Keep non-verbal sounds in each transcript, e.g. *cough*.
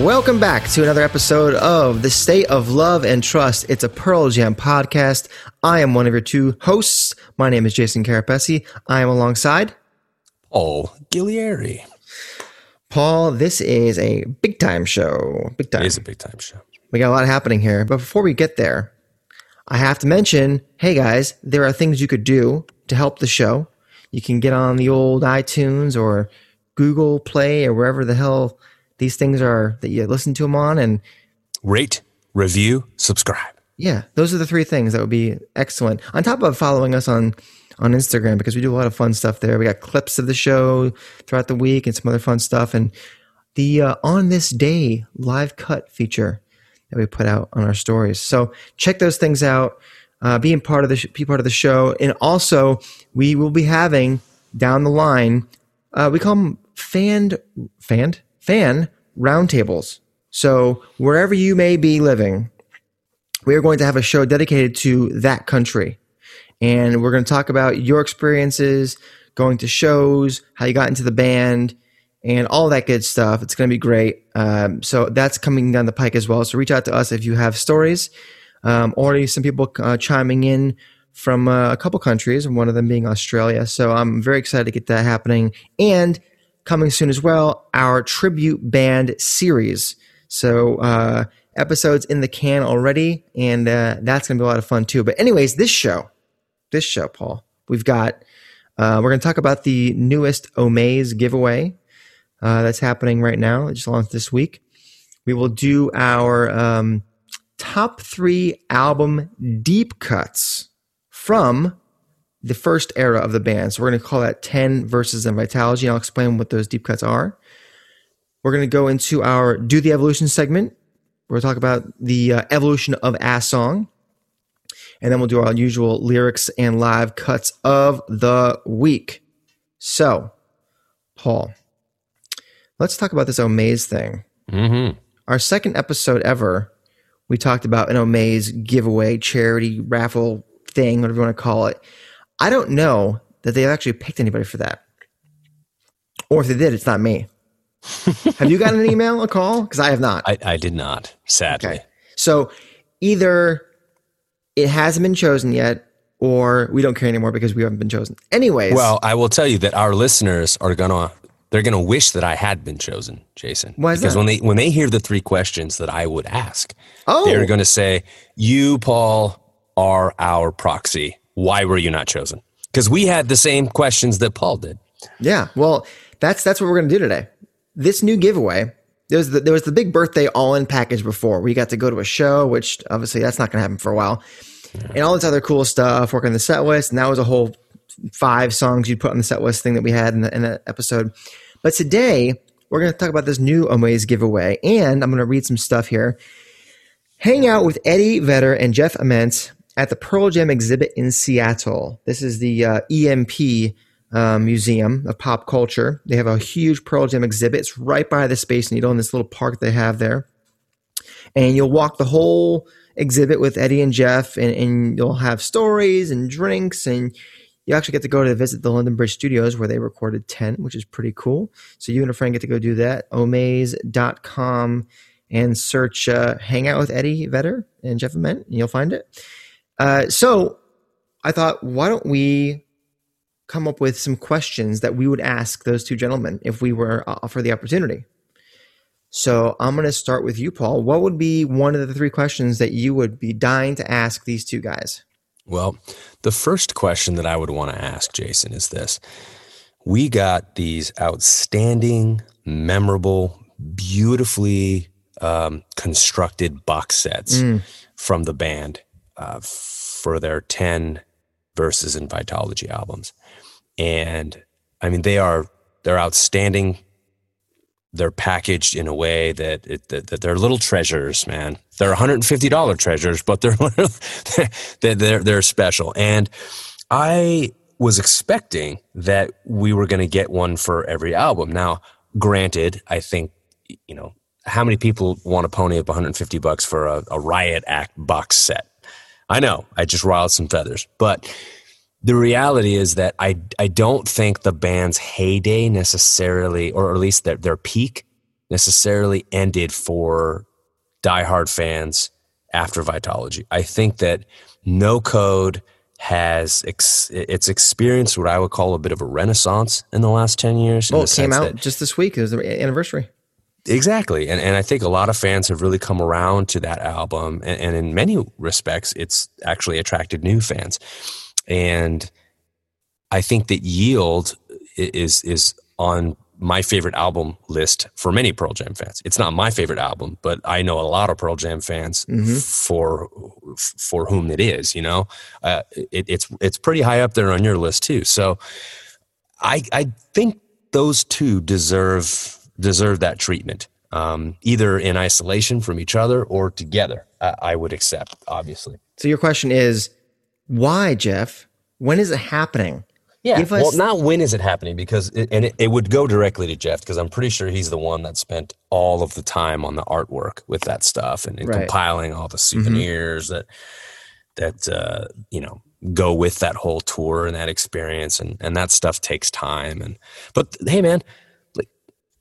Welcome back to another episode of The State of Love and Trust. It's a Pearl Jam podcast. I am one of your two hosts. My name is Jason Carapesi. I am alongside Paul Gillieri. Paul. This is a big time show. Big time. It is a big time show. We got a lot happening here. But before we get there, I have to mention hey guys, there are things you could do to help the show. You can get on the old iTunes or Google Play or wherever the hell these things are that you listen to them on and rate, review, subscribe. Yeah, those are the three things that would be excellent. On top of following us on on Instagram because we do a lot of fun stuff there. We got clips of the show throughout the week and some other fun stuff and the uh, on this day live cut feature that we put out on our stories. So check those things out. Uh, being part of the sh- be part of the show, and also we will be having down the line. Uh, we call them fanned, fanned, fan roundtables. So wherever you may be living, we are going to have a show dedicated to that country. And we're going to talk about your experiences going to shows, how you got into the band, and all that good stuff. It's going to be great. Um, so that's coming down the pike as well. So reach out to us if you have stories. Um, already some people uh, chiming in from uh, a couple countries, one of them being Australia. So I'm very excited to get that happening. And coming soon as well, our tribute band series. So, uh, episodes in the can already, and uh, that's going to be a lot of fun too. But, anyways, this show, this show, Paul, we've got, uh, we're going to talk about the newest Omaze giveaway uh, that's happening right now, it just launched this week. We will do our um, top three album deep cuts from the first era of the band. So we're going to call that 10 verses Vitalogy. And I'll explain what those deep cuts are. We're going to go into our Do the Evolution segment. We'll talk about the uh, evolution of a song. And then we'll do our usual lyrics and live cuts of the week. So, Paul, let's talk about this Omaze thing. Mm-hmm. Our second episode ever, we talked about an Omaze giveaway, charity, raffle thing, whatever you want to call it. I don't know that they've actually picked anybody for that. Or if they did, it's not me. *laughs* have you gotten an email, a call? Because I have not. I, I, did not, sadly. Okay. So either it hasn't been chosen yet, or we don't care anymore because we haven't been chosen. Anyways. Well, I will tell you that our listeners are gonna they're gonna wish that I had been chosen, Jason. Why is because that? when they when they hear the three questions that I would ask, oh. they're gonna say, You, Paul, are our proxy why were you not chosen? Because we had the same questions that Paul did. Yeah, well, that's that's what we're going to do today. This new giveaway. There was the, there was the big birthday all in package before. We got to go to a show, which obviously that's not going to happen for a while, and all this other cool stuff. Working the set list, and that was a whole five songs you'd put on the set list thing that we had in the, in episode. But today we're going to talk about this new Omaze giveaway, and I'm going to read some stuff here. Hang out with Eddie Vedder and Jeff Ament at the Pearl Jam exhibit in Seattle. This is the uh, EMP um, Museum of Pop Culture. They have a huge Pearl Jam exhibit. It's right by the Space Needle in this little park they have there. And you'll walk the whole exhibit with Eddie and Jeff, and, and you'll have stories and drinks, and you actually get to go to visit the London Bridge Studios where they recorded 10, which is pretty cool. So you and a friend get to go do that. Omaze.com and search uh, Hang Out with Eddie Vedder and Jeff Ament, and you'll find it. Uh, so I thought, why don't we come up with some questions that we would ask those two gentlemen if we were uh, offered the opportunity? So I'm going to start with you, Paul. What would be one of the three questions that you would be dying to ask these two guys? Well, the first question that I would want to ask Jason is this. We got these outstanding, memorable, beautifully um, constructed box sets mm. from the band uh, for their 10 verses and Vitalogy albums. And I mean, they are, they're outstanding they're packaged in a way that, it, that, that they're little treasures, man. They're $150 treasures, but *laughs* they're they're, they're special. And I was expecting that we were going to get one for every album. Now, granted, I think you know how many people want to pony up 150 bucks for a, a riot act box set. I know, I just riled some feathers, but the reality is that I I don't think the band's heyday necessarily, or at least their their peak, necessarily ended for diehard fans after Vitalogy. I think that No Code has ex- it's experienced what I would call a bit of a renaissance in the last ten years. Well, it came out just this week. It was the anniversary. Exactly. And, and I think a lot of fans have really come around to that album. And, and in many respects, it's actually attracted new fans. And I think that Yield is, is on my favorite album list for many Pearl Jam fans. It's not my favorite album, but I know a lot of Pearl Jam fans mm-hmm. for for whom it is. You know, uh, it, it's it's pretty high up there on your list too. So, I I think those two deserve deserve that treatment, um, either in isolation from each other or together. I, I would accept, obviously. So your question is, why, Jeff? When is it happening? Yeah. Us- well, not when is it happening because, it, and it, it, would go directly to Jeff because I'm pretty sure he's the one that spent all of the time on the artwork with that stuff and, and right. compiling all the mm-hmm. souvenirs mm-hmm. that that uh, you know go with that whole tour and that experience and and that stuff takes time and but hey man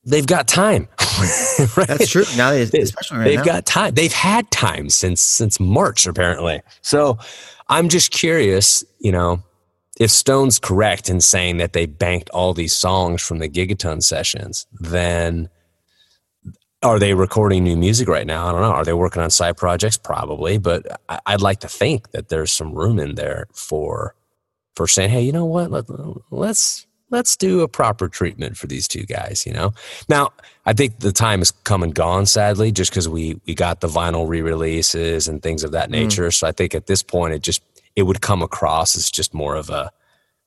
they've got time. *laughs* right? That's true. Now they, especially right they've now. got time. They've had time since since March apparently. So I'm just curious, you know, if Stone's correct in saying that they banked all these songs from the Gigaton sessions, then are they recording new music right now? I don't know. Are they working on side projects? Probably, but I'd like to think that there's some room in there for for saying, hey, you know what? Let, let's let's do a proper treatment for these two guys, you know? Now, I think the time has come and gone, sadly, just because we, we got the vinyl re releases and things of that mm. nature. Mm. So I think at this point, it just, it would come across as just more of a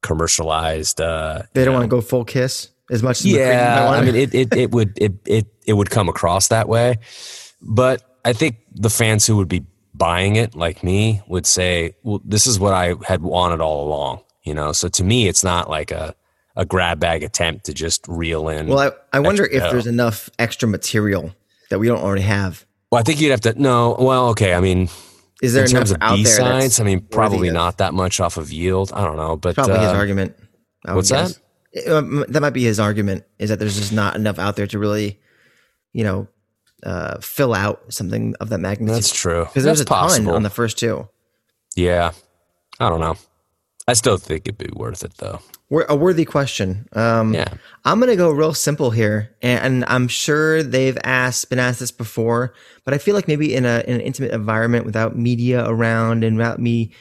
commercialized, uh, they don't want to go full kiss as much as yeah. I mean, it, it, it would, it, it, it would come across that way. But I think the fans who would be buying it, like me, would say, well, this is what I had wanted all along, you know? So to me, it's not like a, a grab bag attempt to just reel in. Well, I, I wonder if there's enough extra material that we don't already have. Well, I think you'd have to no. Well, okay. I mean, is there in terms of B sides? I mean, probably not that much off of yield. I don't know, but probably uh, his argument. What's guess. that? Um, that might be his argument. Is that there's just not enough out there to really, you know, uh, fill out something of that magnitude. That's true. Because there's a possible. ton on the first two. Yeah, I don't know. I still think it'd be worth it though a worthy question. Um, yeah. I'm going to go real simple here, and, I'm sure they've asked, been asked this before, but I feel like maybe in, a, in an intimate environment without media around and without me,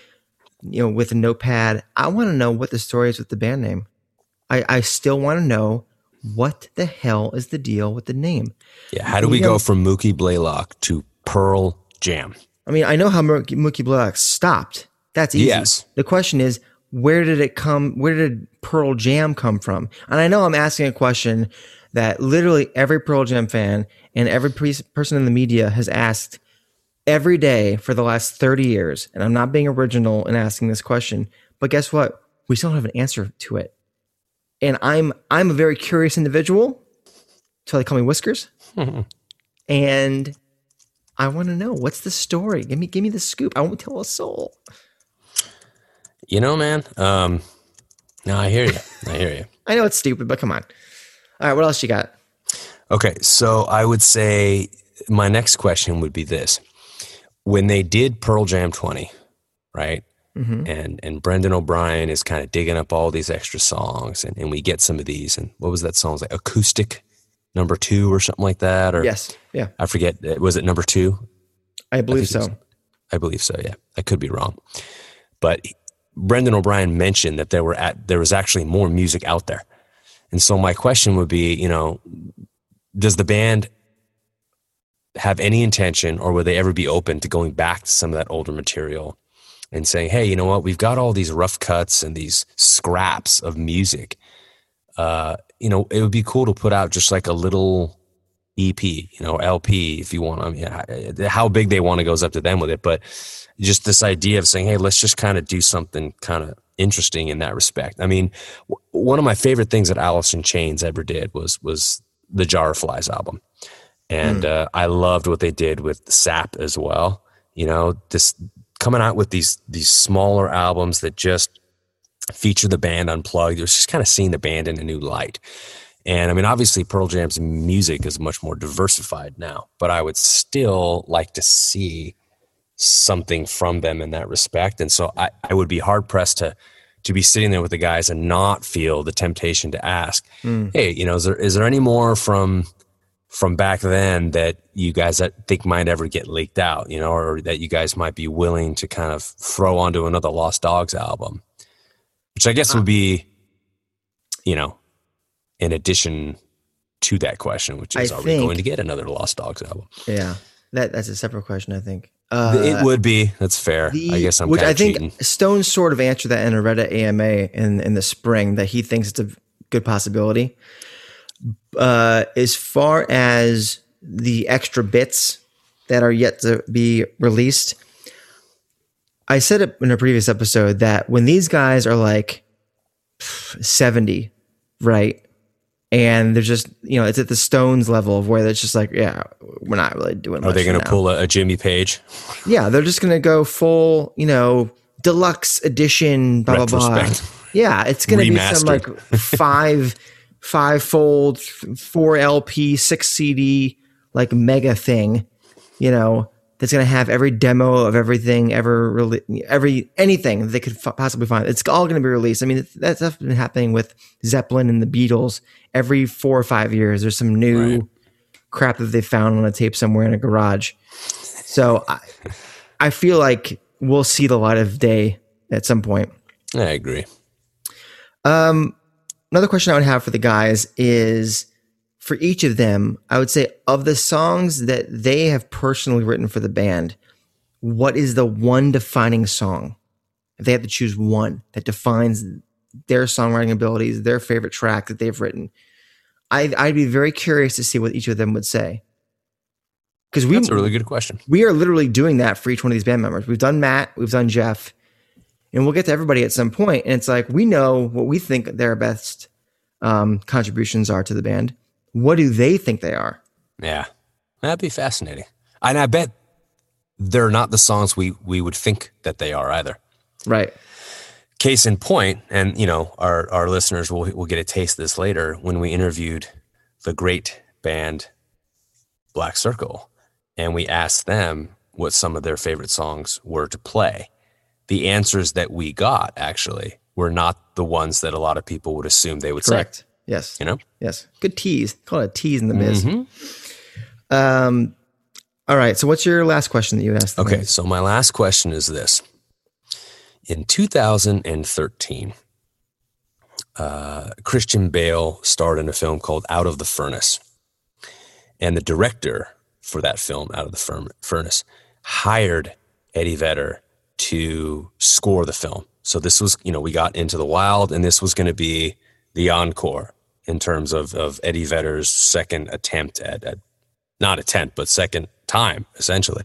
you know, with a notepad, I want to know what the story is with the band name. I, I still want to know what the hell is the deal with the name. Yeah. How do we go from Mookie Blaylock to Pearl Jam? I mean, I know how Mookie Blaylock stopped. That's easy. Yes. The question is, where did it come? Where did Pearl Jam come from? And I know I'm asking a question that literally every Pearl Jam fan and every person in the media has asked every day for the last 30 years. And I'm not being original in asking this question, but guess what? We still don't have an answer to it. And I'm I'm a very curious individual. So they call me Whiskers. *laughs* and I want to know what's the story. Give me give me the scoop. I won't tell a soul. You know, man. Um, no, I hear you. *laughs* I hear you. I know it's stupid, but come on. All right, what else you got? Okay, so I would say my next question would be this: When they did Pearl Jam 20, right? Mm-hmm. And and Brendan O'Brien is kind of digging up all these extra songs, and, and we get some of these. And what was that song? Was like acoustic number two or something like that. Or yes, yeah, I forget. Was it number two? I believe I so. Was, I believe so. Yeah, I could be wrong, but Brendan O'Brien mentioned that there were at, there was actually more music out there. And so my question would be, you know, does the band have any intention or would they ever be open to going back to some of that older material and saying, hey, you know what, we've got all these rough cuts and these scraps of music. Uh, you know, it would be cool to put out just like a little EP, you know, LP, if you want. I mean, how big they want to goes up to them with it, but just this idea of saying, hey, let's just kind of do something kind of interesting in that respect. I mean, w- one of my favorite things that Alice in Chains ever did was was the Jar of Flies album, and mm. uh, I loved what they did with Sap as well. You know, this coming out with these these smaller albums that just feature the band unplugged. It was just kind of seeing the band in a new light. And I mean, obviously, Pearl Jam's music is much more diversified now, but I would still like to see something from them in that respect. And so I, I would be hard pressed to to be sitting there with the guys and not feel the temptation to ask, mm. hey, you know, is there is there any more from from back then that you guys that think might ever get leaked out, you know, or that you guys might be willing to kind of throw onto another Lost Dogs album? Which I guess would be, you know, in addition to that question, which is, I are think, we going to get another Lost Dogs album? Yeah, that that's a separate question. I think uh, it would be. That's fair. The, I guess I'm. Which I think cheating. Stone sort of answered that in a Reddit AMA in in the spring that he thinks it's a good possibility. Uh, as far as the extra bits that are yet to be released, I said it in a previous episode that when these guys are like seventy, right? And there's just you know it's at the Stones level of where it's just like yeah we're not really doing. Are they going to pull a, a, Jimmy Page? Yeah, they're just going to go full you know deluxe edition blah blah blah. Yeah, it's going to be some like *laughs* five five fold four LP six CD like mega thing, you know that's going to have every demo of everything ever really every anything they could f- possibly find. It's all going to be released. I mean, that stuff's been happening with Zeppelin and the Beatles every four or five years. There's some new right. crap that they found on a tape somewhere in a garage. So I, I feel like we'll see the light of day at some point. I agree. Um, another question I would have for the guys is for each of them, I would say of the songs that they have personally written for the band, what is the one defining song? If they have to choose one that defines their songwriting abilities, their favorite track that they've written, I, I'd be very curious to see what each of them would say. Because we, that's a really good question. We are literally doing that for each one of these band members. We've done Matt, we've done Jeff, and we'll get to everybody at some point. And it's like we know what we think their best um, contributions are to the band what do they think they are? Yeah, that'd be fascinating. And I bet they're not the songs we we would think that they are either. Right. Case in point, and you know, our our listeners will will get a taste of this later when we interviewed the great band Black Circle, and we asked them what some of their favorite songs were to play. The answers that we got actually were not the ones that a lot of people would assume they would Correct. say. Yes. You know? Yes. Good tease. Call it a tease in the biz. Mm-hmm. Um, all right. So, what's your last question that you asked? Okay. So, my last question is this In 2013, uh, Christian Bale starred in a film called Out of the Furnace. And the director for that film, Out of the Furnace, hired Eddie Vedder to score the film. So this was, you know, we got into the wild, and this was going to be the encore in terms of, of Eddie Vedder's second attempt at, at not attempt, but second time, essentially,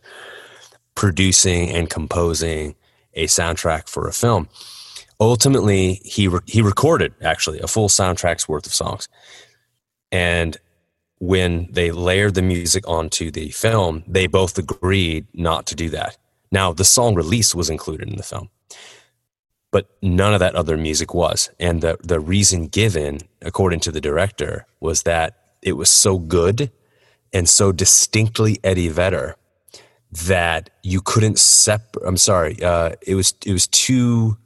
producing and composing a soundtrack for a film. Ultimately, he re- he recorded actually a full soundtrack's worth of songs, and when they layered the music onto the film, they both agreed not to do that. Now, the song release was included in the film, but none of that other music was. And the, the reason given, according to the director, was that it was so good and so distinctly Eddie Vedder that you couldn't separate. I'm sorry, uh, it was it was too.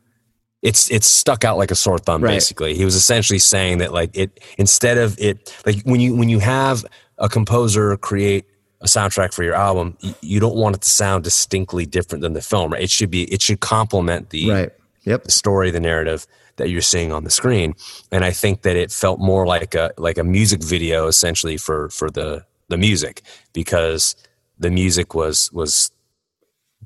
It's it's stuck out like a sore thumb. Right. Basically, he was essentially saying that like it instead of it like when you when you have a composer create a soundtrack for your album, you don't want it to sound distinctly different than the film. Right? It should be it should complement the right yep. the story, the narrative that you're seeing on the screen. And I think that it felt more like a like a music video essentially for for the the music because the music was was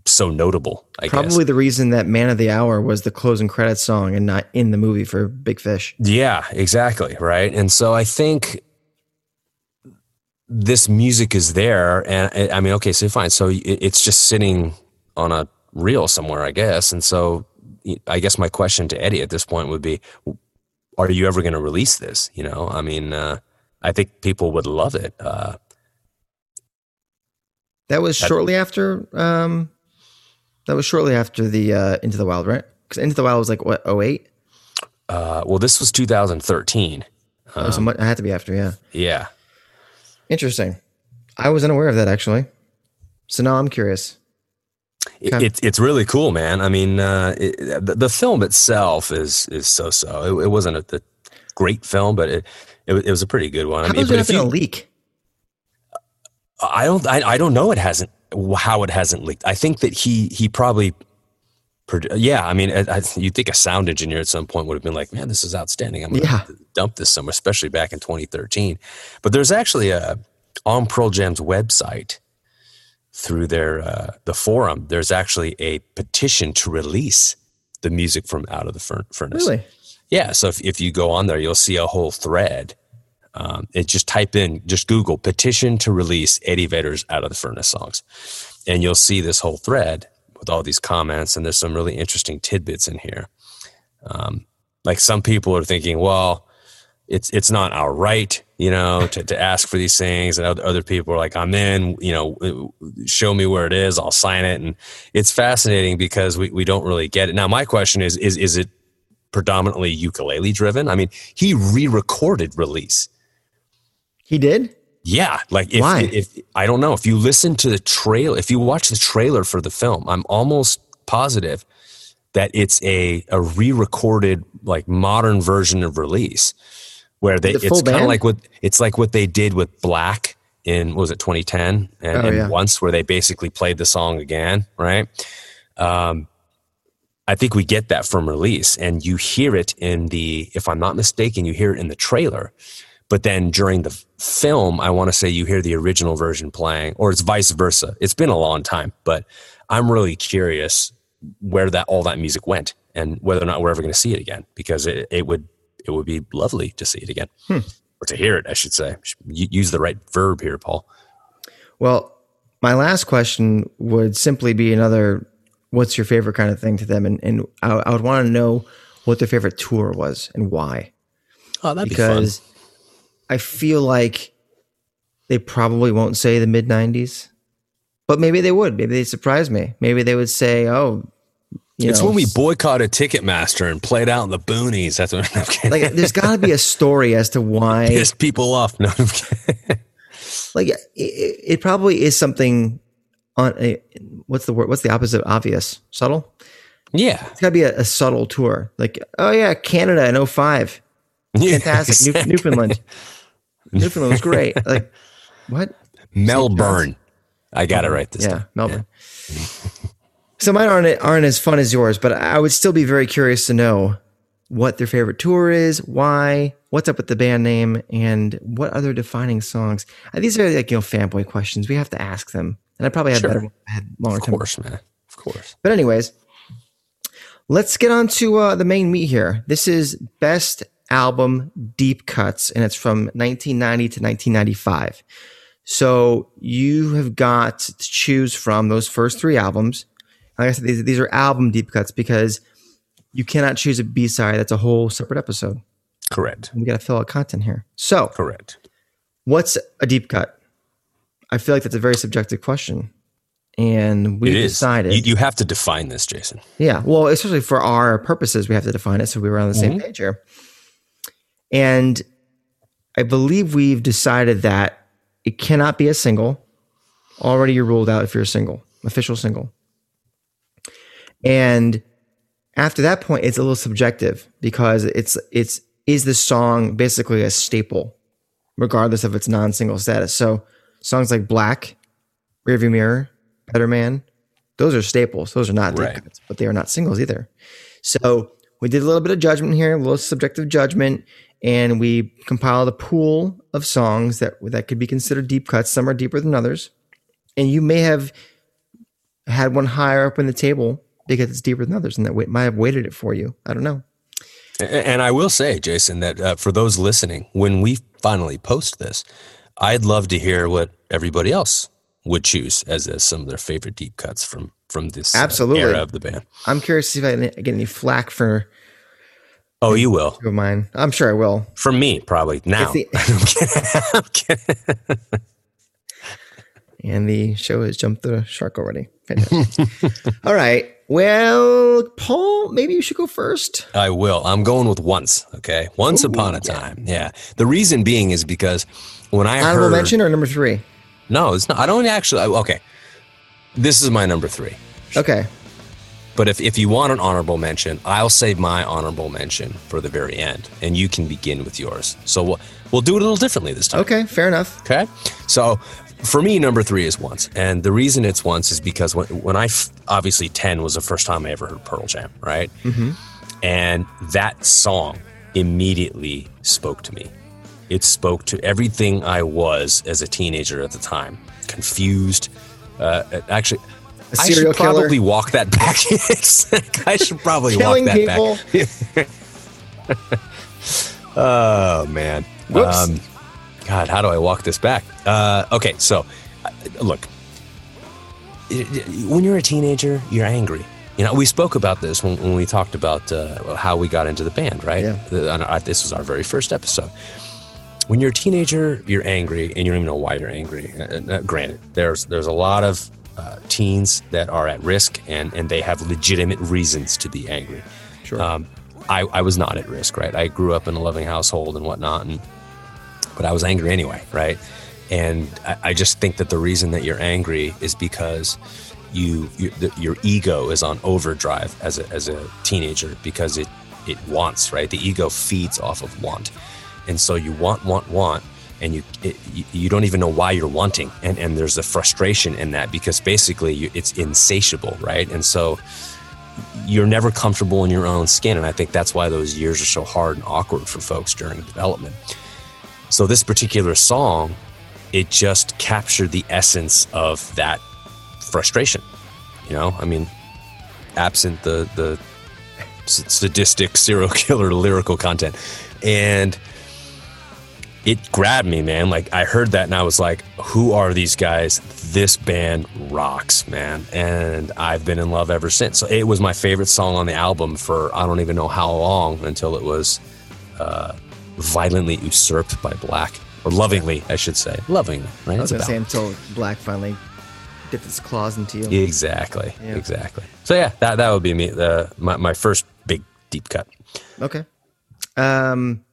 so notable. I Probably guess. the reason that "Man of the Hour" was the closing credits song and not in the movie for Big Fish. Yeah, exactly. Right, and so I think this music is there, and I mean, okay, so fine. So it's just sitting on a reel somewhere, I guess. And so, I guess my question to Eddie at this point would be, are you ever going to release this? You know, I mean, uh, I think people would love it. Uh, that was shortly after. Um, that was shortly after the uh, Into the Wild, right? Because Into the Wild was like what 08? Uh, well, this was 2013. Um, oh, so much, it had to be after, yeah. Yeah. Interesting. I was unaware of that actually. So now I'm curious. Okay. It, it's really cool, man. I mean, uh, it, the, the, film itself is is so so. It, it, wasn't a, great film, but it, it, it was a pretty good one. How I mean, but a leak? I don't. I, I don't know. It hasn't. How it hasn't leaked. I think that he he probably. Yeah, I mean, I, you'd think a sound engineer at some point would have been like, "Man, this is outstanding. I'm going to yeah. dump this somewhere," especially back in 2013. But there's actually a on Pearl Jam's website through their uh, the forum, there's actually a petition to release the music from Out of the Furnace. Really? Yeah. So if, if you go on there, you'll see a whole thread. Um, and just type in, just Google petition to release Eddie Vedder's Out of the Furnace songs, and you'll see this whole thread with all these comments. And there's some really interesting tidbits in here. Um, like some people are thinking, well, it's it's not our right, you know, to, to ask for these things. And other, people are like, I'm in, you know, uh, show me where it is, I'll sign it. And it's fascinating because we, we don't really get it. Now, my question is, is is it predominantly ukulele driven? I mean, he re-recorded release. He did? Yeah, like if, Why? if I don't know if you listen to the trailer, if you watch the trailer for the film, I'm almost positive that it's a a re-recorded like modern version of release where they the it's kind of like what it's like what they did with Black in was it 2010 and, oh, and yeah. once where they basically played the song again, right? Um, I think we get that from release, and you hear it in the, if I'm not mistaken, you hear it in the trailer. But then during the film, I want to say you hear the original version playing, or it's vice versa. It's been a long time, but I'm really curious where that all that music went and whether or not we're ever going to see it again because it, it would it would be lovely to see it again hmm. or to hear it, I should say. Use the right verb here, Paul. Well, my last question would simply be another what's your favorite kind of thing to them? And, and I, I would want to know what their favorite tour was and why. Oh, that'd because be fun. I feel like they probably won't say the mid 90s, but maybe they would. Maybe they surprise me. Maybe they would say, oh, you it's know, when we boycotted Ticketmaster and played out in the boonies. That's what *laughs* I'm like. There's got to be a story as to why *laughs* pissed people off. No, *laughs* like it, it, probably is something on a what's the word? What's the opposite of obvious? Subtle. Yeah, it's got to be a, a, subtle tour. Like, oh yeah, Canada in 05. Yeah, fantastic. Exactly. New, Newfoundland. Newfoundland was great. Like, what? Melbourne. I got it right this yeah, time. Melbourne. Yeah. So mine aren't aren't as fun as yours, but I would still be very curious to know what their favorite tour is, why, what's up with the band name, and what other defining songs. Uh, these are like you know fanboy questions. We have to ask them, and I probably had sure. better had longer. time. Of course, time. man. Of course. But anyways, let's get on to uh, the main meat here. This is best album deep cuts, and it's from 1990 to 1995. So you have got to choose from those first three albums like I said, these, these are album deep cuts because you cannot choose a B side. That's a whole separate episode. Correct. We got to fill out content here. So, correct. What's a deep cut? I feel like that's a very subjective question. And we decided you, you, have to define this, Jason. Yeah. Well, especially for our purposes, we have to define it. So we were on the mm-hmm. same page here. And I believe we've decided that it cannot be a single. Already you're ruled out if you're a single, official single. And after that point, it's a little subjective because it's it's is the song basically a staple, regardless of its non-single status. So songs like Black, Rearview Mirror, Better Man, those are staples. Those are not right. cuts, but they are not singles either. So we did a little bit of judgment here, a little subjective judgment, and we compiled a pool of songs that that could be considered deep cuts. Some are deeper than others, and you may have had one higher up in the table because it's deeper than others and that we might have weighted it for you. I don't know. And I will say, Jason, that uh, for those listening, when we finally post this, I'd love to hear what everybody else would choose as, as some of their favorite deep cuts from from this uh, era of the band. I'm curious to see if I get any flack for Oh, you will. of mine. I'm sure I will. From me, probably now. the- *laughs* I'm kidding. I'm *laughs* kidding. And the show has jumped the shark already. *laughs* All right. Well, Paul, maybe you should go first. I will. I'm going with once. Okay, once upon a time. Yeah. The reason being is because when I Honorable heard mention or number three? no, it's not. I don't actually. Okay, this is my number three. Okay. But if, if you want an honorable mention, I'll save my honorable mention for the very end, and you can begin with yours. So we'll, we'll do it a little differently this time. Okay. Fair enough. Okay. So for me, number three is once. And the reason it's once is because when, when I, f- obviously 10 was the first time I ever heard Pearl Jam, right? Mm-hmm. And that song immediately spoke to me. It spoke to everything I was as a teenager at the time confused. Uh, actually, I should killer. probably walk that back. *laughs* I should probably walk that people. back. *laughs* Oh man. Whoops. God, how do I walk this back? Uh, okay, so uh, look, when you're a teenager, you're angry. You know, we spoke about this when, when we talked about uh, how we got into the band, right? Yeah. The- on our- this was our very first episode. When you're a teenager, you're angry, and you don't even know why you're angry. Uh, uh, granted, there's there's a lot of uh, teens that are at risk, and and they have legitimate reasons to be angry. Sure. Um, I, I was not at risk, right? I grew up in a loving household and whatnot, and but I was angry anyway, right? And I, I just think that the reason that you're angry is because you, you the, your ego is on overdrive as a, as a teenager because it it wants, right? The ego feeds off of want, and so you want, want, want, and you it, you, don't even know why you're wanting, and and there's a frustration in that because basically you, it's insatiable, right? And so you're never comfortable in your own skin. And I think that's why those years are so hard and awkward for folks during development. So this particular song, it just captured the essence of that frustration. You know, I mean, absent the the sadistic *laughs* serial killer lyrical content, and it grabbed me, man. Like I heard that and I was like, who are these guys? This band rocks, man. And I've been in love ever since. So it was my favorite song on the album for I don't even know how long until it was uh, violently usurped by Black. Or lovingly, I should say. Lovingly, right? I was going to say until Black finally dipped its claws into you. Exactly. Yeah. Exactly. So yeah, that that would be me. The my, my first big deep cut. Okay. Um,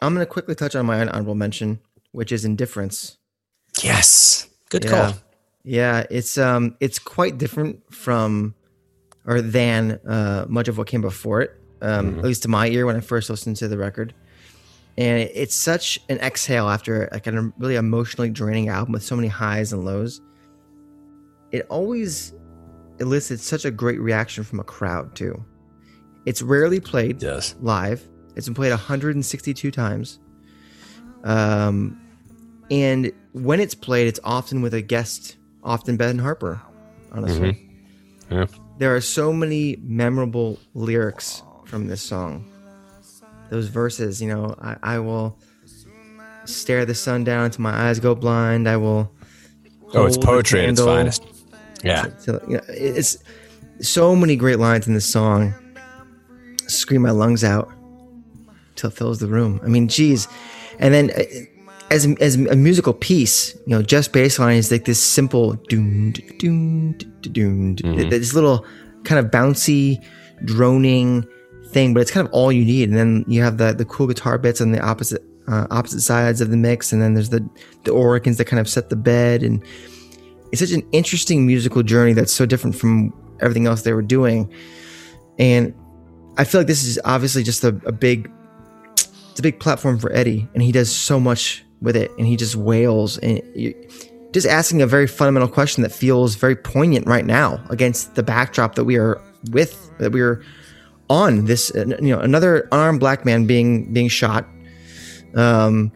I'm going to quickly touch on my own honorable mention, which is indifference. Yes. Good Yeah. call. Yeah, it's um, it's quite different from, or than uh, much of what came before it. Um, At least to my ear when I first listened to the record, and it's such an exhale after like a really emotionally draining album with so many highs and lows. It always elicits such a great reaction from a crowd too. It's rarely played Yes. live. It's been played 162 times. Um, and when it's played, it's often with a guest, often Ben Harper, honestly. Yeah. There are so many memorable lyrics from this song. Those verses, you know, I, I will stare the sun down until my eyes go blind. I will. Oh, it's poetry at its finest. Yeah. to- you know, it's so many great lines in this song. Scream my lungs out till it fills the room. I mean, geez. And then, uh, as a, as a musical piece, you know, just baseline is like this simple doom doom doom. This little kind of bouncy, droning thing, but it's kind of all you need. And then you have the the cool guitar bits on the opposite uh, opposite sides of the mix, and then there's the the organs that kind of set the bed. And it's such an interesting musical journey that's so different from everything else they were doing. And i feel like this is obviously just a, a big it's a big platform for eddie. And he does so much with it. And he just wails. And you, just asking a very fundamental question that feels very poignant right now against the backdrop that we are with that we are on this uh, you know another unarmed black man being being shot um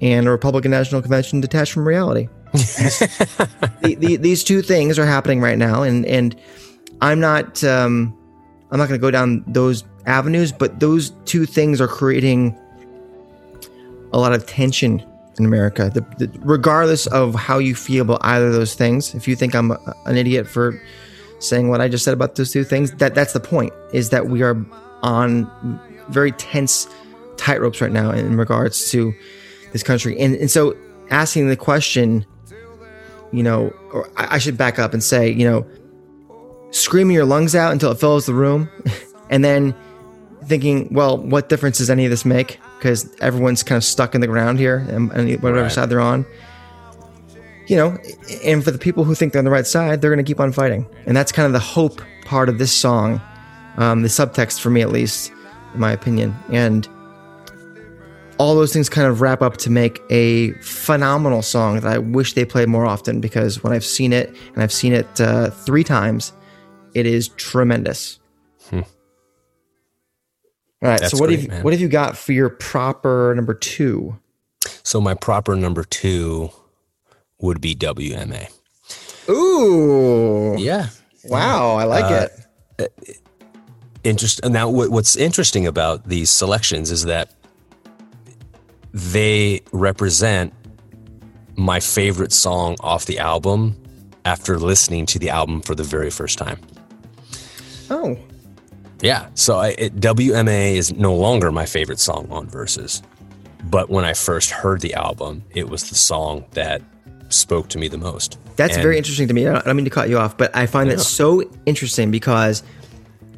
and a republican national convention detached from reality *laughs* the, the, these two things are happening right now, and and I'm not um, I'm not going to go down those avenues, but those two things are creating a lot of tension in America. The, the, regardless of how you feel about either of those things, if you think I'm a, an idiot for saying what I just said about those two things, that that's the point. Is that we are on very tense tightropes right now in regards to this country, and and so asking the question, you know, or I, I should back up and say, you know, screaming your lungs out until it fills the room, *laughs* and then thinking, well, what difference does any of this make? Because everyone's kind of stuck in the ground here, and, and whatever Right. side they're on. You know, and for the people who think they're on the right side, they're going to keep on fighting, and that's kind of the hope part of this song, um, the subtext for me at least, in my opinion, and all those things kind of wrap up to make a phenomenal song that I wish they played more often because when I've seen it and I've seen it uh, three times, it is tremendous. All right, That's so what great, have man. what have you got for your proper number two? So my proper number two would be WMA. Ooh, Yeah. wow, I like uh, it. Uh, interest. Now, what, what's interesting about these selections is that they represent my favorite song off the album after listening to the album for the very first time. Oh, Yeah. So I, it, WMA is no longer my favorite song on Verses. But when I first heard the album, it was the song that spoke to me the most. That's And- very interesting to me. I don't, I don't mean to cut you off, but I find that so interesting because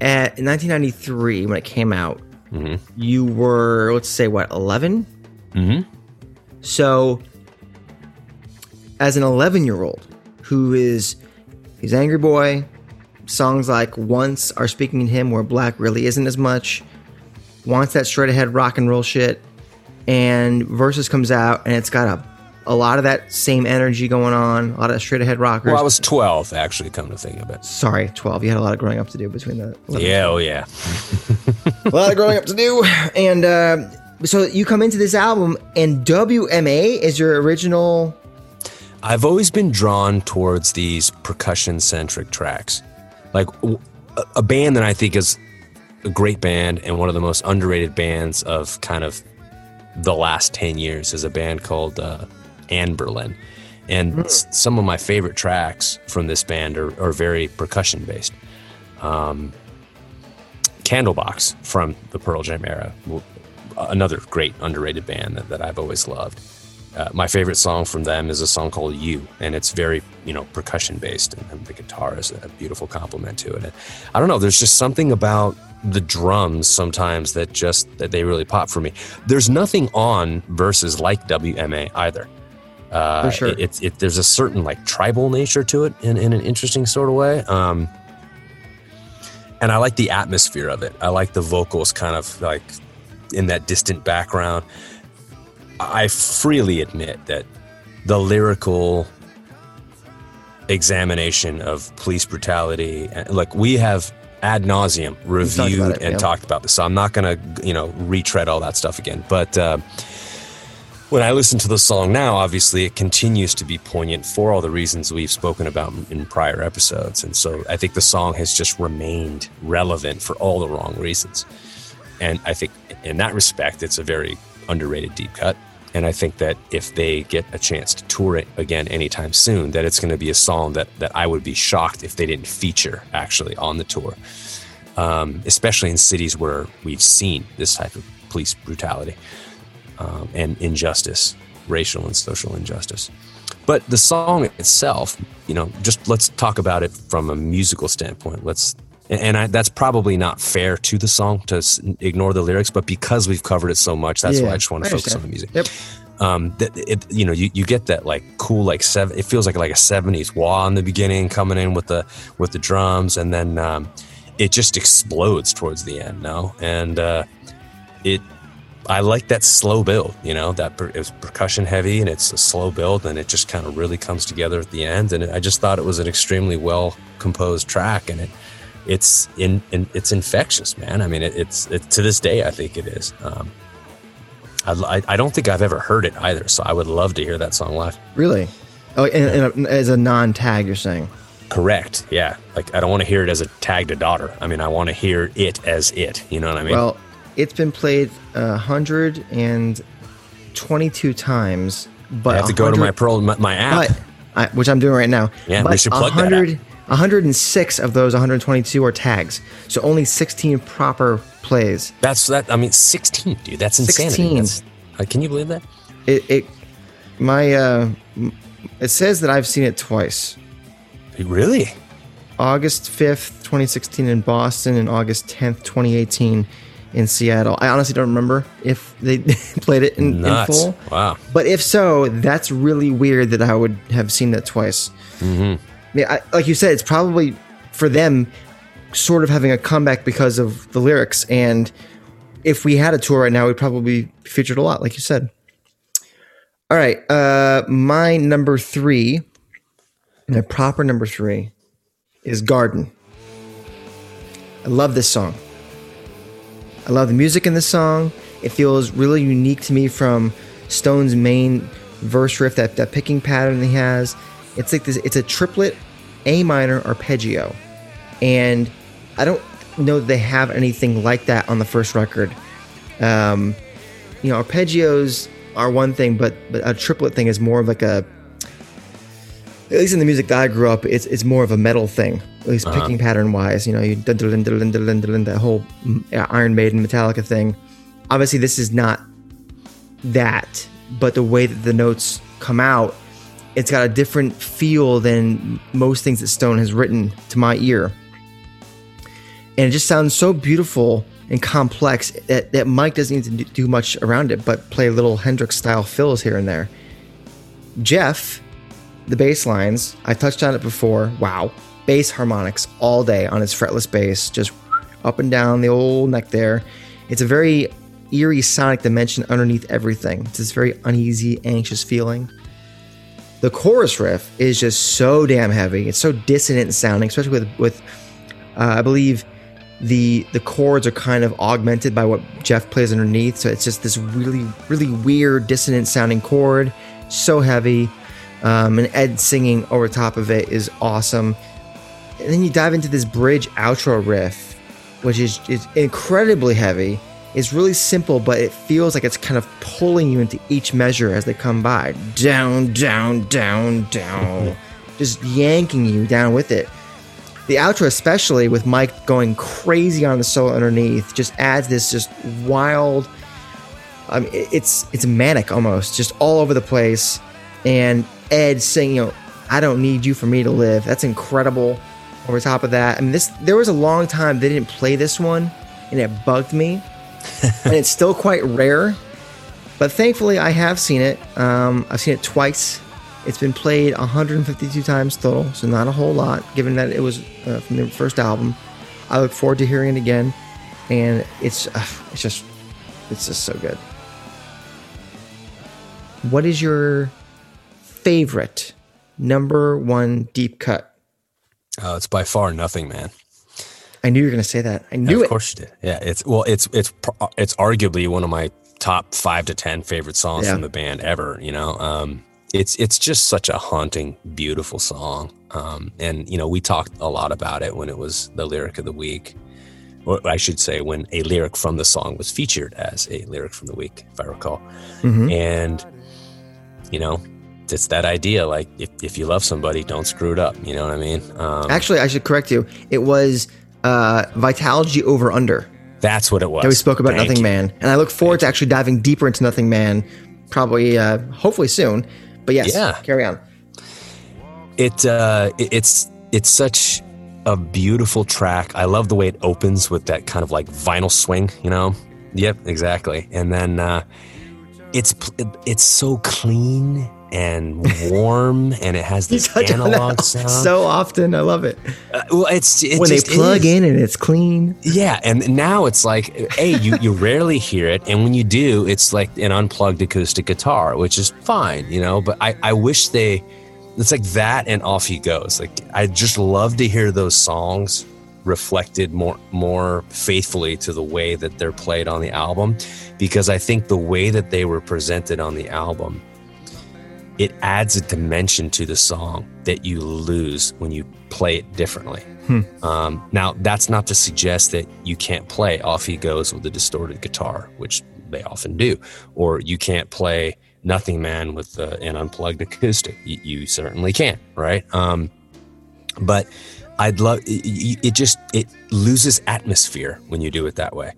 at in 1993 when it came out, Mm-hmm. you were let's say what 11. Mhm. So, as an 11 year old who is he's angry boy, songs like "Once" are speaking to him, where black really isn't as much. Wants that straight ahead rock and roll shit, and versus comes out and it's got a a lot of that same energy going on, a lot of straight ahead rockers. Well, I was 12, actually, come to think of it. Sorry, 12. You had a lot of growing up to do between the. 11 Yeah, oh *laughs* yeah. a lot of growing up to do. And uh, so you come into this album, and WMA is your original. I've always been drawn towards these percussion centric tracks. Like a band that I think is a great band and one of the most underrated bands of kind of the last 10 years is a band called uh, Anberlin. And s- some of my favorite tracks from this band are, are very percussion based. Um, Candlebox from the Pearl Jam era, another great underrated band that, that I've always loved. Uh, my favorite song from them is a song called "You," and it's very, you know, percussion based, and, and the guitar is a beautiful complement to it. And I don't know, there's just something about the drums sometimes that just that they really pop for me. There's nothing on verses like WMA either. Uh, For sure. it, it's it, there's a certain like tribal nature to it in, in an interesting sort of way. Um, and I like the atmosphere of it. I like the vocals kind of like in that distant background. I freely admit that the lyrical examination of police brutality, and- like we have ad nauseum reviewed about it, and yeah. talked about this, so I'm not gonna you know retread all that stuff again. But uh, when I listen to the song now, obviously it continues to be poignant for all the reasons we've spoken about in prior episodes, and so I think the song has just remained relevant for all the wrong reasons. And I think in that respect, it's a very underrated deep cut. And I think that if they get a chance to tour it again anytime soon, that it's going to be a song that, that I would be shocked if they didn't feature actually on the tour, um, especially in cities where we've seen this type of police brutality um, and injustice, racial and social injustice. But the song itself, you know, just let's talk about it from a musical standpoint. Let's, and- I, that's probably not fair to the song to s- ignore the lyrics, but because we've covered it so much, that's why I just want to focus on the music. Yep. Um, that it, you know, you, you get that like cool, like seven, it feels like like a seventies wah in the beginning coming in with the, with the drums. And then, um, it just explodes towards the end. No. And, uh, it, I like that slow build, you know, that per, it was percussion heavy and it's a slow build and it just kind of really comes together at the end. And I just thought it was an extremely well composed track and it, it's in, in it's infectious, man. I mean, it, it's, it, to this day, I think it is. Um, I, I- I don't think I've ever heard it either. So I would love to hear that song live. Really? Oh, and, and as a non-tag, you're saying. Correct. Yeah. Like I don't want to hear it as a tag to daughter. I mean, I want to hear it as it. You know what I mean? Well, it's been played a and 122 times, but I have to go to my pro my, my app. but I, which I'm doing right now. Yeah, we should plug that 100, 106 of those 122 are tags, so only 16 proper plays. That's that. I mean, sixteen, dude. That's insanity. 16. That's, uh, can you believe that? It, it my uh, it says that I've seen it twice. Really? August 5th, 2016 in Boston, and August 10th, 2018 in Seattle. I honestly don't remember if they *laughs* played it in, in full. Wow. But if so, that's really weird that I would have seen that twice. Mm-hmm. I mean, I, like you said, it's probably for them sort of having a comeback because of the lyrics. And if we had a tour right now, we'd probably be featured a lot, like you said. All right. Uh, my number three, my proper number three, is Garden. I love this song. I love the music in this song. It feels really unique to me from Stone's main verse riff, that, that picking pattern he has. It's like this, it's a triplet A minor arpeggio. And I don't know they have anything like that on the first record. Um, you know, arpeggios are one thing, but, but a triplet thing is more of like a, at least in the music that I grew up, it's it's more of a metal thing. At least picking pattern wise, you know, you dun- dun- dun- dun- dun- dun- dun- that whole mm, Iron Maiden Metallica thing. Obviously, this is not that, but the way that the notes come out, it's got a different feel than most things that Stone has written to my ear, and it just sounds so beautiful and complex that, that Mike doesn't need to do- do much around it, but play little Hendrix style fills here and there. Jeff the bass lines. I touched on it before. Wow. Bass harmonics all day on his fretless bass, just up and down the old neck there. It's a very eerie sonic dimension underneath everything. It's this very uneasy, anxious feeling. The chorus riff is just so damn heavy. It's so dissonant sounding, especially with with uh, I believe the the chords are kind of augmented by what Jeff plays underneath. So it's just this really really weird dissonant sounding chord. So heavy. Um, and Ed singing over top of it is awesome. And then you dive into this bridge outro riff, which is, is incredibly heavy. It's really simple, but it feels like it's kind of pulling you into each measure as they come by. Down, down, down, down. just yanking you down with it. The outro, especially with Mike going crazy on the solo underneath, just adds this just wild. It's it's manic almost, just all over the place. And Ed saying, "You know, I don't need you for me to live." That's incredible. Over top of that, I mean, this there was a long time they didn't play this one, and it bugged me. *laughs* and it's still quite rare, but thankfully I have seen it. Um, I've seen it twice. It's been played 152 times total, so not a whole lot, given that it was uh, from the first album. I look forward to hearing it again, and it's uh, it's just it's just so good. What is your favorite number one deep cut? Uh, it's by far nothing, man. I knew you were going to say that. I knew of it. Of course you did. Yeah, it's well, it's it's it's arguably one of my top five to ten favorite songs Yeah. from the band ever. You know, um, it's it's just such a haunting, beautiful song. Um, and you know, we talked a lot about it when it was the lyric of the week, or I should say, when a lyric from the song was featured as a lyric from the week, if I recall. Mhm. And you know, it's that idea like if if you love somebody, don't screw it up. You know what I mean? Um, Actually, I should correct you. It was uh, Vitalogy over under that's what it was. that we spoke about Thank Nothing you. Man, and I look forward to actually diving deeper into Nothing Man, probably, uh, hopefully soon. But yes, Yeah. carry on. it uh it- it's it's such a beautiful track i love the way it opens with that kind of like vinyl swing you know yep exactly and then uh it's it's so clean and warm and it has *laughs* this analog sound *laughs* so often. I love it Uh, well it's it when they plug in and it's clean. Yeah, and now it's like, hey, you, you rarely hear it, and when you do, it's like an unplugged acoustic guitar, which is fine, you know. But I, I wish they, it's like that, and off he goes. Like I just love to hear those songs reflected more more faithfully to the way that they're played on the album, because I think the way that they were presented on the album, it adds a dimension to the song that you lose when you play it differently. Um, now, that's not to suggest that you can't play Off He Goes with a distorted guitar, which they often do. Or you can't play Nothing Man with uh, an unplugged acoustic. You, you certainly can, right? Um, but I'd love it, it. Just it loses atmosphere when you do it that way.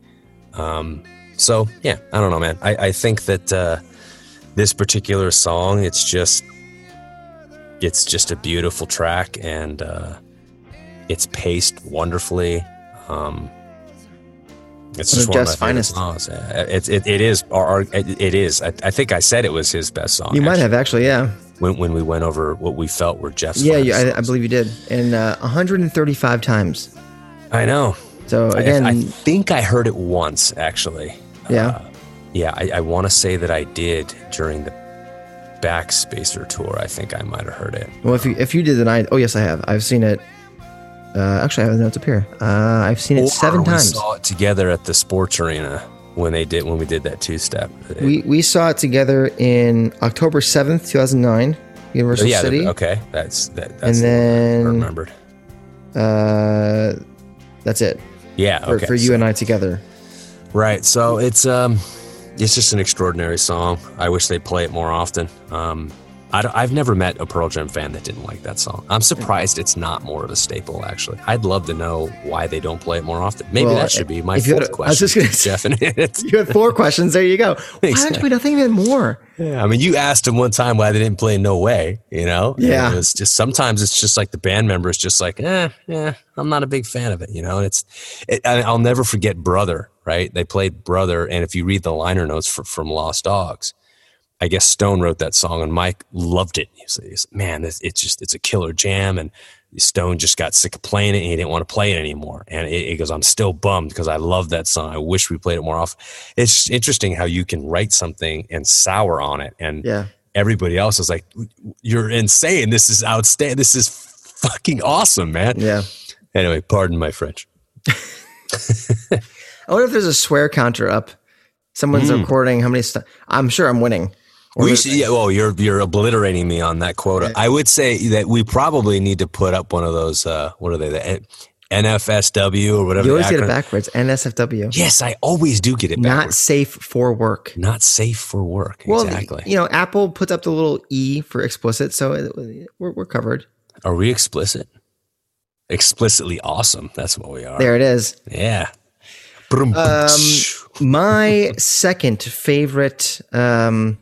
Um, so yeah, I don't know, man. I, I think that uh, this particular song, it's just it's just a beautiful track and uh, it's paced wonderfully. Um, it's just one of my finest songs. It, it, it is. Or, it is. I, I, think I said it was his best song. You might actually, have actually, yeah. When, when we went over what we felt were Jeff's. Yeah, I, I, believe you did, and uh, 135 times. I know. So again, I, I think I heard it once actually. Yeah. Uh, yeah, I, I want to say that I did during the Backspacer tour. I think I might have heard it. Well, if you if you did, then I oh yes, I have. I've seen it uh, actually, I have the notes up here. Uh, I've seen it or seven times. We saw it together at the sports arena when they did when we did that two step. We we saw it together in October seventh, two thousand nine, Universal oh, yeah, City. Okay, that's that. That's and then I remembered. Uh, that's it. Yeah, for, okay. For you so, and I together. Right. So it's um, it's just an extraordinary song. I wish they'd play it more often. Um, I have never met a Pearl Jam fan that didn't like that song. I'm surprised it's not more of a staple. Actually, I'd love to know why they don't play it more often. Maybe well, that should be my fourth had, question. I was just to Jeff. *laughs* you had four questions. There you go. *laughs* Why don't we nothing even more? Yeah, I mean, you asked them one time why they didn't play No Way. You know, yeah. it was just sometimes it's just like the band members just like, eh, yeah, I'm not a big fan of it. You know, and it's it, I'll never forget Brother. Right? They played Brother, and if you read the liner notes for, from Lost Dogs I guess Stone wrote that song and Mike loved it. He said, man, it's, it's just, it's a killer jam. And Stone just got sick of playing it and he didn't want to play it anymore. And he goes, I'm still bummed because I love that song. I wish we played it more often. It's interesting how you can write something and sour on it. And yeah. everybody else is like, you're insane. This is outstanding. This is fucking awesome, man. Yeah. Anyway, pardon my French. *laughs* I wonder if there's a swear counter up. Someone's mm. recording how many. St- I'm sure I'm winning. We should, yeah, well, you're you're obliterating me on that quota. I would say that we probably need to put up one of those. Uh, what are they? The NFSW or whatever. You always get it backwards. NSFW. Yes, I always do get it. Backwards. Not safe for work. Not safe for work. Well, exactly. You know, Apple puts up the little E for explicit, so we're we're covered. Are we explicit? Explicitly awesome. That's what we are. There it is. Yeah. Um, my second favorite um,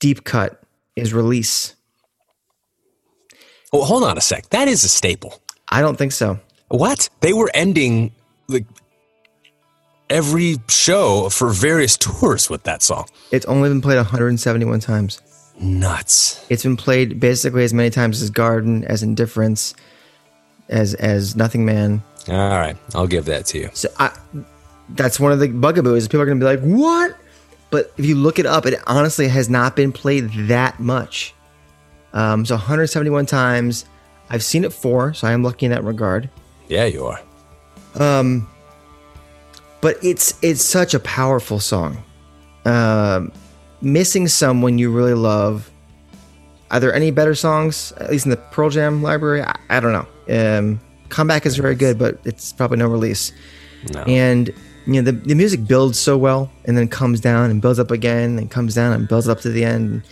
deep cut is release. Well, hold on a sec. That is a staple. I don't think so. What? They were ending like every show for various *laughs* tours with that song. It's only been played 171 times. Nuts. It's been played basically as many times as Garden, as Indifference, as as Nothing Man. All right, I'll give that to you. So I, that's one of the bugaboos. People are going to be like, "What? but if you look it up, it honestly has not been played that much. Um, so 171 times. I've seen it four, so I am lucky in that regard. Yeah, you are. Um, but it's it's such a powerful song. Um, missing someone you really love. Are there any better songs, at least in the Pearl Jam library? I, I don't know. Um, Comeback is very good, but it's probably no release. No. And you know the, the music builds so well and then comes down and builds up again and comes down and builds up to the end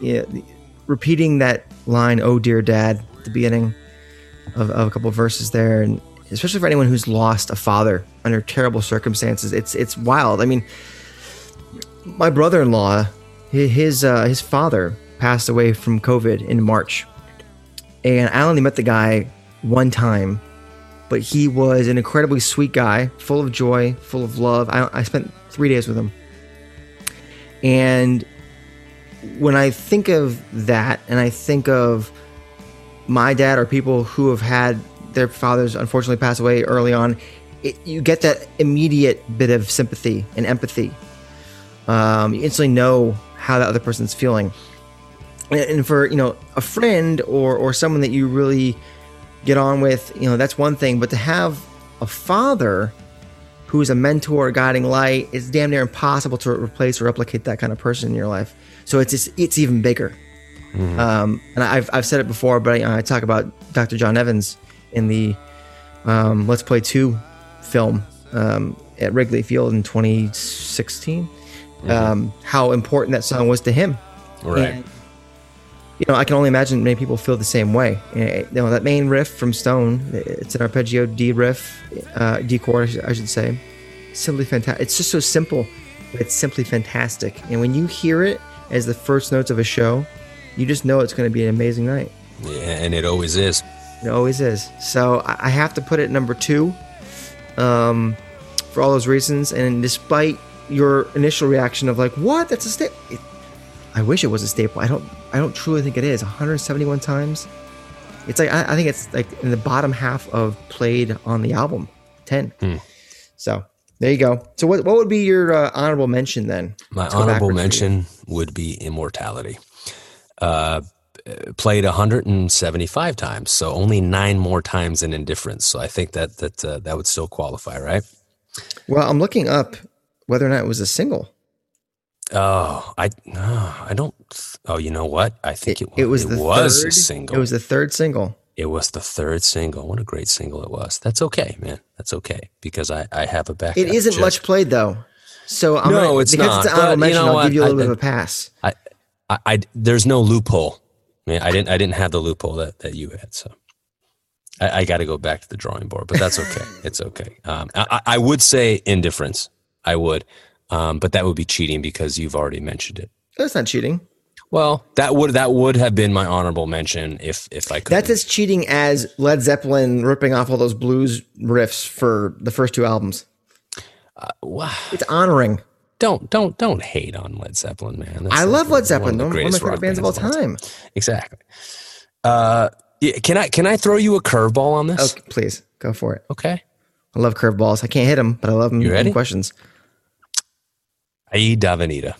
yeah repeating that line oh dear dad at the beginning of, of a couple of verses there and especially for anyone who's lost a father under terrible circumstances it's it's wild i mean my brother-in-law his uh, his father passed away from covid in march and i only met the guy one time but he was an incredibly sweet guy, full of joy, full of love. I, I spent three days with him. And when I think of that, and I think of my dad or people who have had their fathers unfortunately pass away early on, it, you get that immediate bit of sympathy and empathy. Um, you instantly know how that other person's feeling. And, and for you know a friend or or someone that you really get on with, you know, that's one thing. But to have a father who's a mentor, guiding light, it's damn near impossible to replace or replicate that kind of person in your life. So it's it's, it's even bigger. Mm-hmm. Um, and I've, I've said it before, but I, I, talk about Dr. John Evans in the um, Let's Play 2 film. Um, at Wrigley Field in 2016, um, how important that song was to him. Right. And, you know, I can only imagine many people feel the same way. Eh, You know, that main riff from Stone, it's an arpeggio D riff, uh, D chord, I should- say. Simply fantastic. It's just so simple, but it's simply fantastic. And when you hear it as the first notes of a show, you just know it's going to be an amazing night. Yeah, and it always is. It always is. So I I have to put it number two um, for all those reasons. And despite your initial reaction of like, "What? That's a staple." I wish it was a staple. I don't. I don't truly think it is. 171 times. It's like I, I think it's like in the bottom half of played on the album. 10. So there you go. So what what would be your uh, honorable mention then? My Let's honorable backwards for you. mention would be Immortality. Uh, played 175 times, so only nine more times than Indifference. So I think that that uh, that would still qualify, right? Well, I'm looking up whether or not it was a single. Oh, I no, I don't. Oh, you know what? I think it, It was the was third, a single. It was the third single. It was the third single. What a great single it was. That's okay, man. That's okay because I I have a back. It isn't much played though. So I'm No, gonna, it's because not, it's an honorable but you know I'll what? give you a little I- bit of a pass. I, I, I there's no loophole. I, mean, I didn't I didn't have the loophole that, that you had, so I, I got to go back to the drawing board. But that's okay. it's okay. Um, I I would say indifference. I would, um, but that would be cheating because you've already mentioned it. That's not cheating. Well, that would that would have been my honorable mention if if I could. That's as cheating as Led Zeppelin ripping off all those blues riffs for the first two albums. wow. It's honoring. Don't don't don't hate on Led Zeppelin, man. That's I like love one Led of Zeppelin. the One of my greatest favorite rock bands of all time. Exactly. Uh, yeah, can I can I throw you a curveball on this? Please go for it. Okay. I love curveballs. I can't hit them, but I love them. You ready? Questions. Aye Davanita.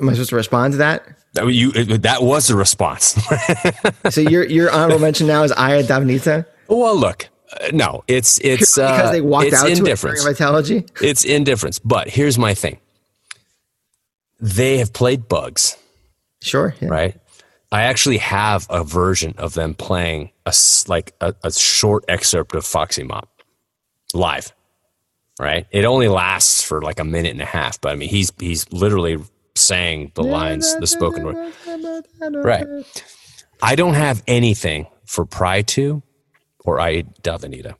Am I supposed to respond to that? That, you, that was the response. *laughs* So your your honorable mention now is Aye Davanita well, look, uh, no, it's it's uh, because they walked it's out to it indifference. during Vitalogy. It's indifference. But here's my thing: they have played Bugs, Sure. yeah. right? I actually have a version of them playing a like a, a short excerpt of Foxy Mop live. Right? It only lasts for like a minute and a half, but I mean, he's he's literally saying the lines, the spoken word. Right. I don't have anything for Pry to or Aye Davanita.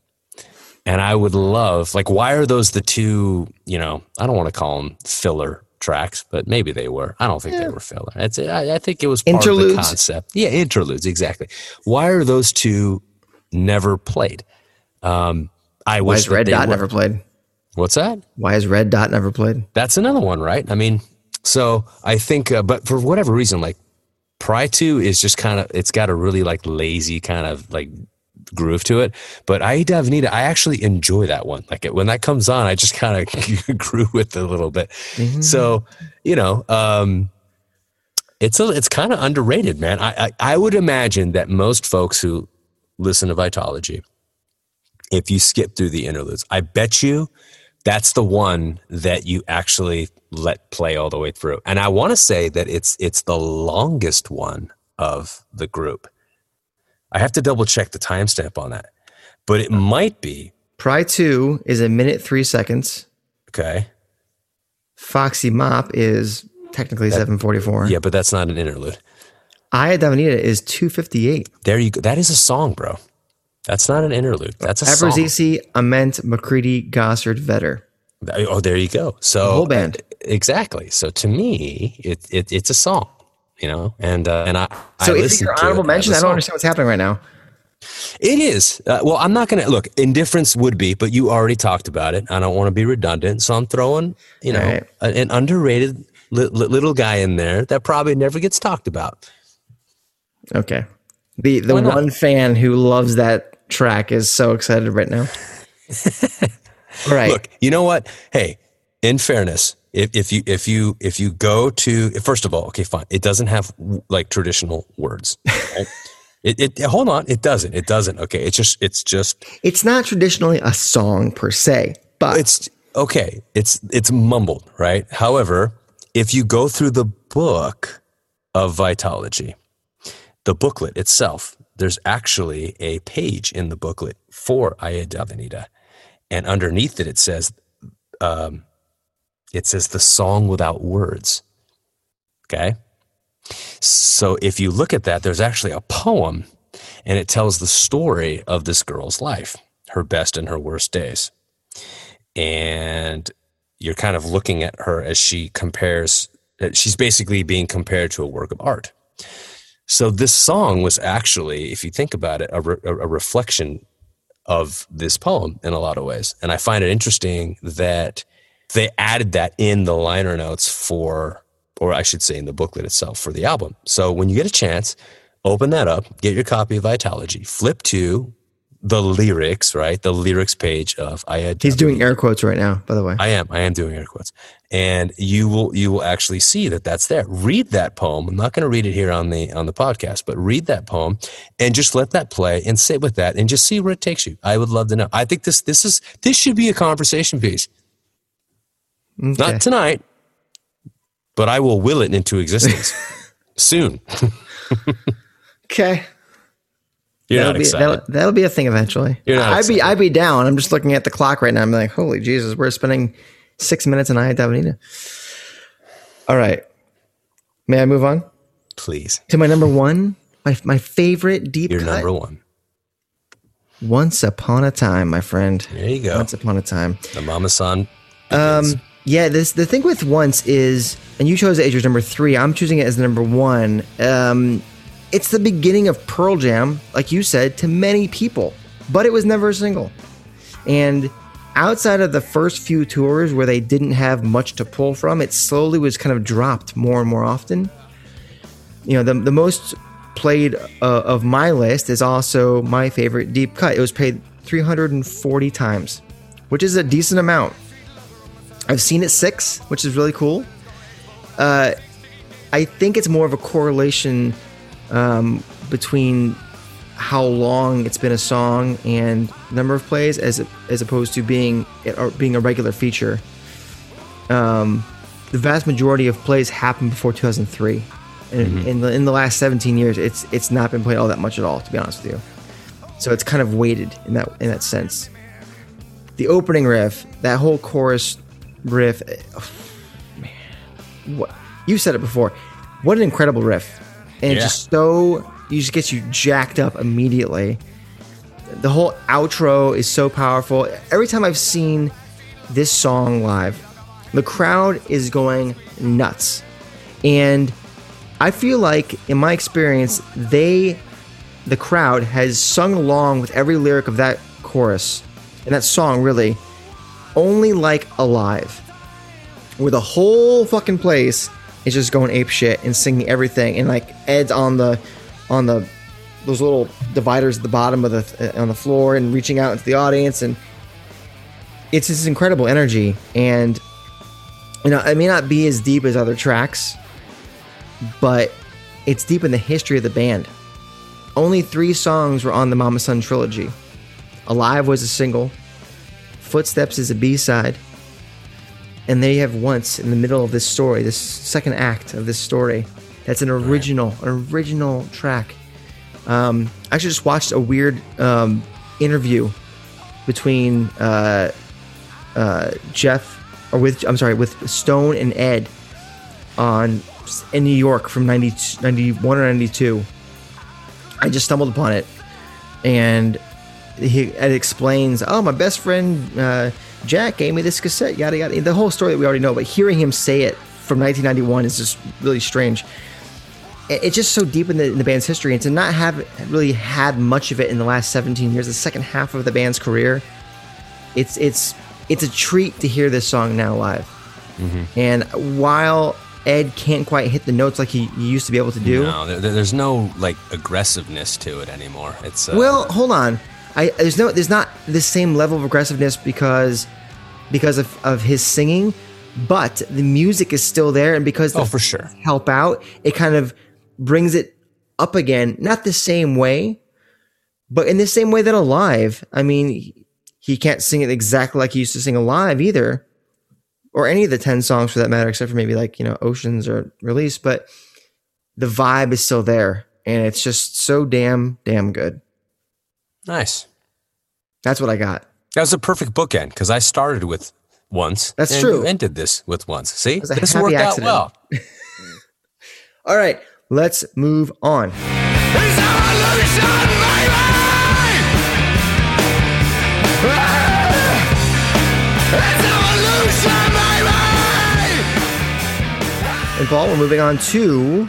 And I would love, like, why are those the two, you know, I don't want to call them filler tracks, but maybe they were. I don't think they were filler. It's, I, I think it was part of the Interludes? concept. Yeah, interludes, exactly. Why are those two never played? Um, I wish Red Dot were. never played? What's that? Why is Red Dot never played? That's another one, right? I mean, so I think, uh, but for whatever reason, like Pry 2 is just kind of, it's got a really like lazy kind of like groove to it. But Aye Davanita, I actually enjoy that one. Like it, when that comes on, I just kind of *laughs* grew with it a little bit. So, you know, um, it's a, it's kind of underrated, man. I, I, I would imagine that most folks who listen to Vitalogy, if you skip through the interludes, I bet you that's the one that you actually let play all the way through. And I want to say that it's it's the longest one of the group. I have to double check the timestamp on that, but it might be Pry 2 is a minute 3 seconds. okay. Foxy Mop is technically 744. Yeah, but that's not an interlude. Aye Davanita is 258. There you go. That is a song, bro. That's not an interlude. That's a song. Abbruzzese, Ament, McCready, Gossard, Vedder. Oh, there you go. So The whole band. exactly. So to me, it, it it's a song, you know, and uh, and I So I is it your honorable mention? I don't understand what's happening right now. It is. Uh, well, I'm not going to look. Indifference would be, but you already talked about it. I don't want to be redundant, so I'm throwing, you know, right. a- an underrated li- little guy in there that probably never gets talked about. Okay. The the one fan who loves that track is so excited right now. *laughs* right. Look, you know what? Hey, in fairness, if, if you if you if you go to first of all, okay, fine. It doesn't have like traditional words. Right? *laughs* it, it hold on, it doesn't. It doesn't. Okay, it's just it's just It's not traditionally a song per se, but it's okay. It's it's mumbled, right? However, if you go through the book of Vitalogy, the booklet itself, there's actually a page in the booklet for Aye Davanita, and underneath it it says, um, it says the song without words. Okay, so if you look at that, there's actually a poem, and it tells the story of this girl's life, her best and her worst days, and you're kind of looking at her as she compares. She's basically being compared to a work of art. So this song was actually, if you think about it, a, re- a reflection of this poem in a lot of ways. And I find it interesting that they added that in the liner notes for, or I should say in the booklet itself for the album. So when you get a chance, open that up, get your copy of Vitalogy, flip to the lyrics, right? The lyrics page of I had. He's doing air quotes right now, by the way. I am. I am doing air quotes, and you will you will actually see that that's there. Read that poem. I'm not going to read it here on the on the podcast, but read that poem and just let that play and sit with that and just see where it takes you. I would love to know. I think this this is this should be a conversation piece. Okay. Not tonight, but I will will it into existence *laughs* soon. okay. You're that'll not be, excited. That'll, that'll, be a thing eventually. You're not I'd excited. be I'd be down. I'm just looking at the clock right now. I'm like, holy Jesus, we're spending six minutes and on Aye Davanita. All right. May I move on? Please. To my number one, my my favorite deep You're cut. number one. Once upon a time, my friend. There you go. Once upon a time. The Mama San. Um, yeah, this the thing with once is, and you chose your number three. I'm choosing it as the number one. Um, it's the beginning of Pearl Jam, like you said, to many people, but it was never a single. And outside of the first few tours where they didn't have much to pull from, it slowly was kind of dropped more and more often. You know, the, the most played uh, of my list is also my favorite deep cut. It was played 340 times, which is a decent amount. I've seen it six, which is really cool. Uh, I think it's more of a correlation um, between how long it's been a song and number of plays, as as opposed to being or being a regular feature. Um, the vast majority of plays happened before 2003, and mm-hmm. in the in the last 17 years, it's it's not been played all that much at all, to be honest with you. So it's kind of weighted in that in that sense. The opening riff, that whole chorus riff, oh, man, what you said it before. What an incredible riff, and yeah. just so you just gets you jacked up immediately. The whole outro is so powerful. Every time I've seen this song live, the crowd is going nuts, and I feel like, in my experience, they, the crowd, has sung along with every lyric of that chorus and that song really only like alive where the whole fucking place is just going ape shit and singing everything and like ed's on the on the those little dividers at the bottom of the on the floor and reaching out into the audience and it's this incredible energy and you know it may not be as deep as other tracks but it's deep in the history of the band only three songs were on the Mamasan trilogy Alive was a single. Footsteps is a B side. And there you have Once in the middle of this story, this second act of this story. That's an original, an original track. Um, I actually just watched a weird um, interview between uh, uh, Jeff, or with, I'm sorry, with Stone and Ed on in New York from 90, 91 or 92. I just stumbled upon it. And he it explains, oh, my best friend uh, Jack gave me this cassette, yada yada. The whole story that we already know, but hearing him say it from 1991 is just really strange. It's just so deep in the, in the band's history, and to not have really had much of it in the last 17 years, the second half of the band's career, it's it's it's a treat to hear this song now live. Mm-hmm. And while Ed can't quite hit the notes like he, used to be able to do, no, there, there's no like aggressiveness to it anymore. It's uh, well, hold on. I there's no there's not the same level of aggressiveness because because of, of his singing, but the music is still there, and because oh for sure help out, it kind of brings it up again. Not the same way, but in the same way that Alive. I mean, he can't sing it exactly like he used to sing Alive either, or any of the ten songs for that matter, except for maybe like you know Oceans or Release. But the vibe is still there, and it's just so damn damn good. Nice. That's what I got. That was a perfect bookend because I started with once. That's and true. You ended this with once. See, this worked accident. out well. *laughs* All right, let's move on. And Paul, we're moving on to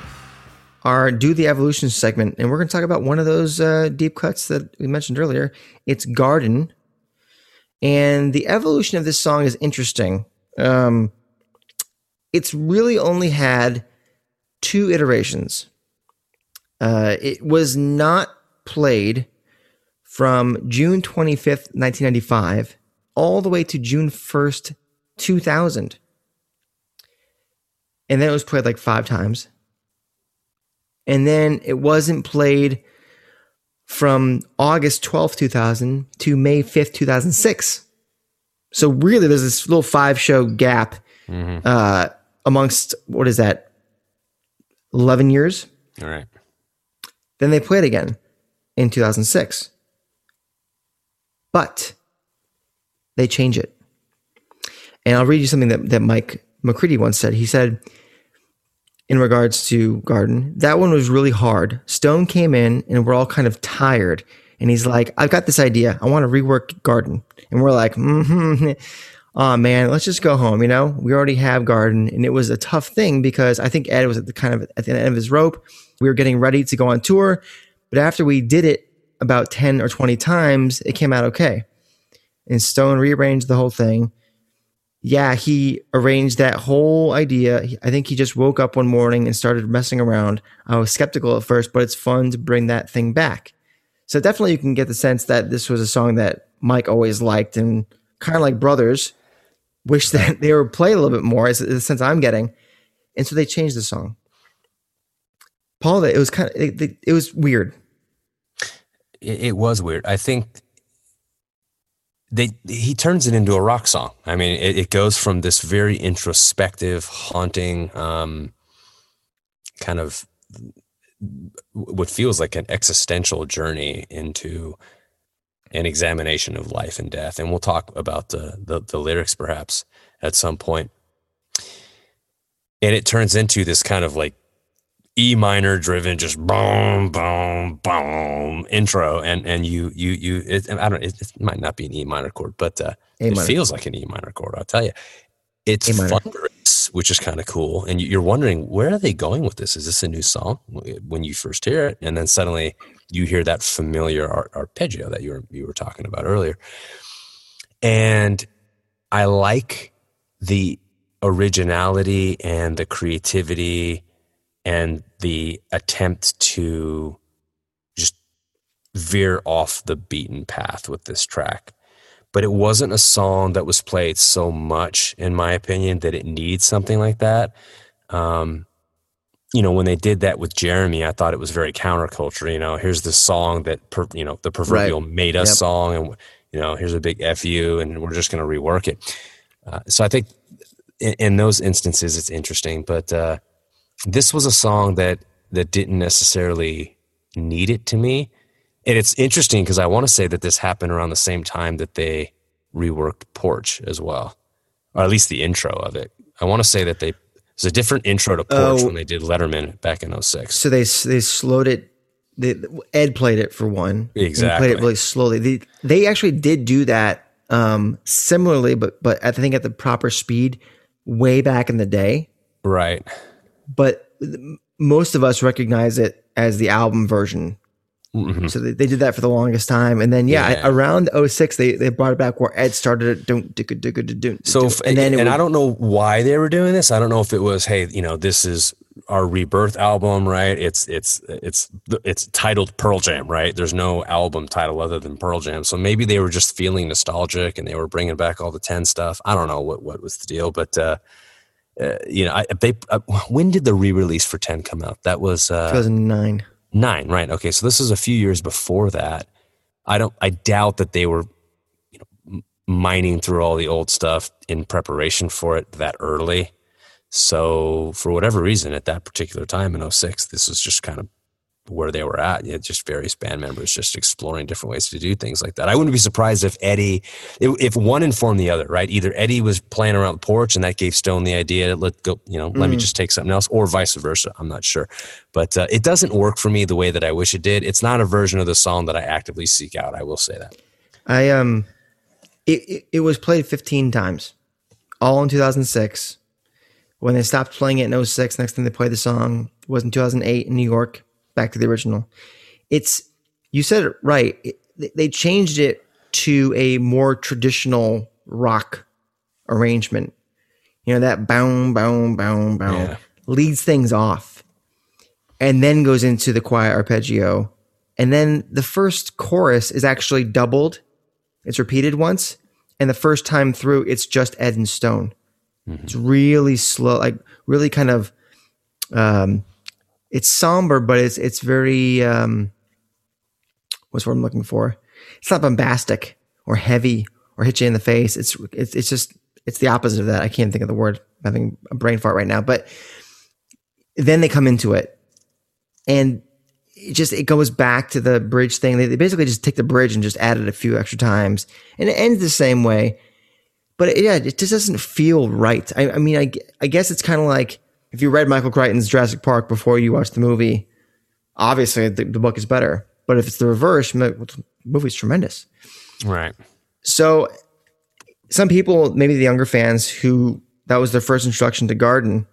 our Do the Evolution segment, and we're going to talk about one of those uh, deep cuts that we mentioned earlier. It's Garden. And the evolution of this song is interesting. Um, it's really only had two iterations. Uh, it was not played from June 25th, 1995, all the way to June 1st, 2000. And then it was played like five times. And then it wasn't played from August 12th, 2000 to May 5th, 2006. So really, there's this little five show gap uh, amongst, what is that, 11 years? All right. Then they played again in 2006. But they change it. And I'll read you something that, that Mike McCready once said. He said, in regards to Garden, that one was really hard. Stone came in and we're all kind of tired. And he's like, I've got this idea. I want to rework Garden. And we're like, mm-hmm. *laughs* Oh man, let's just go home. You know, we already have Garden, and it was a tough thing because I think Ed was at the kind of at the end of his rope. We were getting ready to go on tour, but after we did it about ten or twenty times, it came out okay. And Stone rearranged the whole thing. Yeah, he arranged that whole idea. I think he just woke up one morning and started messing around. I was skeptical at first, but it's fun to bring that thing back. So definitely you can get the sense that this was a song that Mike always liked and kind of like brothers wish that *laughs* they were played a little bit more is the sense I'm getting. And so they changed the song. Paul, it was kind of, it, it was weird. It, it was weird. I think they he turns it into a rock song. I mean, it, it goes from this very introspective, haunting, um, kind of what feels like an existential journey into an examination of life and death. And we'll talk about the the, the lyrics perhaps at some point. And it turns into this kind of like E minor driven, just boom, boom, boom intro, and and you you you. It, I don't. It, it might not be an E minor chord, but uh, it feels like an E minor chord. I'll tell you, it's thunderous, which is kind of cool. And you're wondering where are they going with this? Is this a new song? When you first hear it, and then suddenly you hear that familiar ar- arpeggio that you were you were talking about earlier, and I like the originality and the creativity and the attempt to just veer off the beaten path with this track. But it wasn't a song that was played so much, in my opinion, that it needs something like that. Um, you know, when they did that with Jeremy, I thought it was very counterculture. You know, here's this song that, per, you know, the proverbial made us Yep. song, and you know, here's a big fu, and we're just going to rework it. Uh, so I think in, in those instances, it's interesting. But uh, this was a song that that didn't necessarily need it to me, and it's interesting because I want to say that this happened around the same time that they reworked Porch as well, or at least the intro of it. I want to say that they there's a different intro to Porch Oh. when they did Letterman back in 06. So they they slowed it. They, Ed played it for one. Exactly. played it really slowly. They, they actually did do that um, similarly, but but I think at the proper speed way back in the day. Right. But most of us recognize it as the album version. Mhm. So they, they did that for the longest time, and then yeah, Yeah. around 06, they they brought it back where Ed started it. Don't do do do do. So, if, and then and would- I don't know why they were doing this. I don't know if it was, hey, you know, this is our rebirth album, right? It's it's it's it's titled Pearl Jam, right? There's no album title other than Pearl Jam. So maybe they were just feeling nostalgic and they were bringing back all the ten stuff. I don't know what what was the deal, but uh, uh, you know, I, they uh, when did the re-release for ten come out? That was uh, 2009. Nine, right? Okay, so this is a few years before that. I don't. I doubt that they were, you know, mining through all the old stuff in preparation for it that early. So for whatever reason, at that particular time in 06, this was just kind of where they were at. You know, just various band members just exploring different ways to do things like that. I wouldn't be surprised if Eddie, if one informed the other, right? Either Eddie was playing around the porch and that gave Stone the idea, let go, you know, mm. let me mm. just take something else, or vice versa. I'm not sure, but uh, it doesn't work for me the way that I wish it did. It's not a version of the song that I actively seek out. I will say that. I um, it it, it was played 15 times, all in 2006. When they stopped playing it in 06, next time they played the song was in 2008 in New York back to the original. It's you said it right. It, they changed it to a more traditional rock arrangement. You know that boom, boom, boom, boom yeah. leads things off, and then goes into the quiet arpeggio, and then the first chorus is actually doubled. It's repeated once, and the first time through, it's just Ed and Stone. Mm-hmm. It's really slow, like really kind of um, it's somber, but it's it's very um, what's what I'm looking for. It's not bombastic or heavy or hit you in the face. It's it's it's just it's the opposite of that. I can't think of the word. I'm having a brain fart right now. But then they come into it, and it just it goes back to the bridge thing. They, they basically just take the bridge and just add it a few extra times, and it ends the same way. But it, yeah, it just doesn't feel right. I, I mean, I I guess it's kind of like if you read Michael Crichton's Jurassic Park before you watch the movie, obviously the, the book is better. But if it's the reverse, the movie's tremendous. Right. So some people, maybe the younger fans who that was their first introduction to Garden,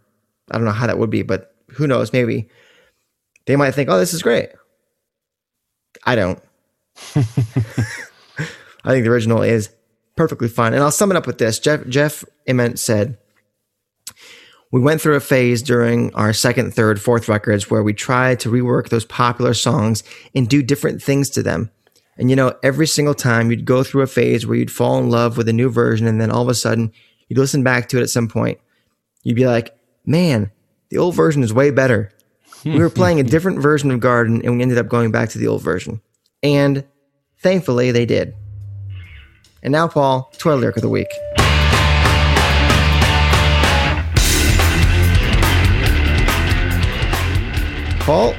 I don't know how that would be, but who knows, maybe they might think, oh, this is great. I don't. *laughs* I think the original is perfectly fine. And I'll sum it up with this. Jeff Jeff Ament said, we went through a phase during our second, third, fourth records where we tried to rework those popular songs and do different things to them. And you know, every single time you'd go through a phase where you'd fall in love with a new version and then all of a sudden you'd listen back to it at some point. You'd be like, man, the old version is way better. we were playing a different *laughs* version of Garden and we ended up going back to the old version. And thankfully they did. And now, Paul, to our lyric of the week. Paul,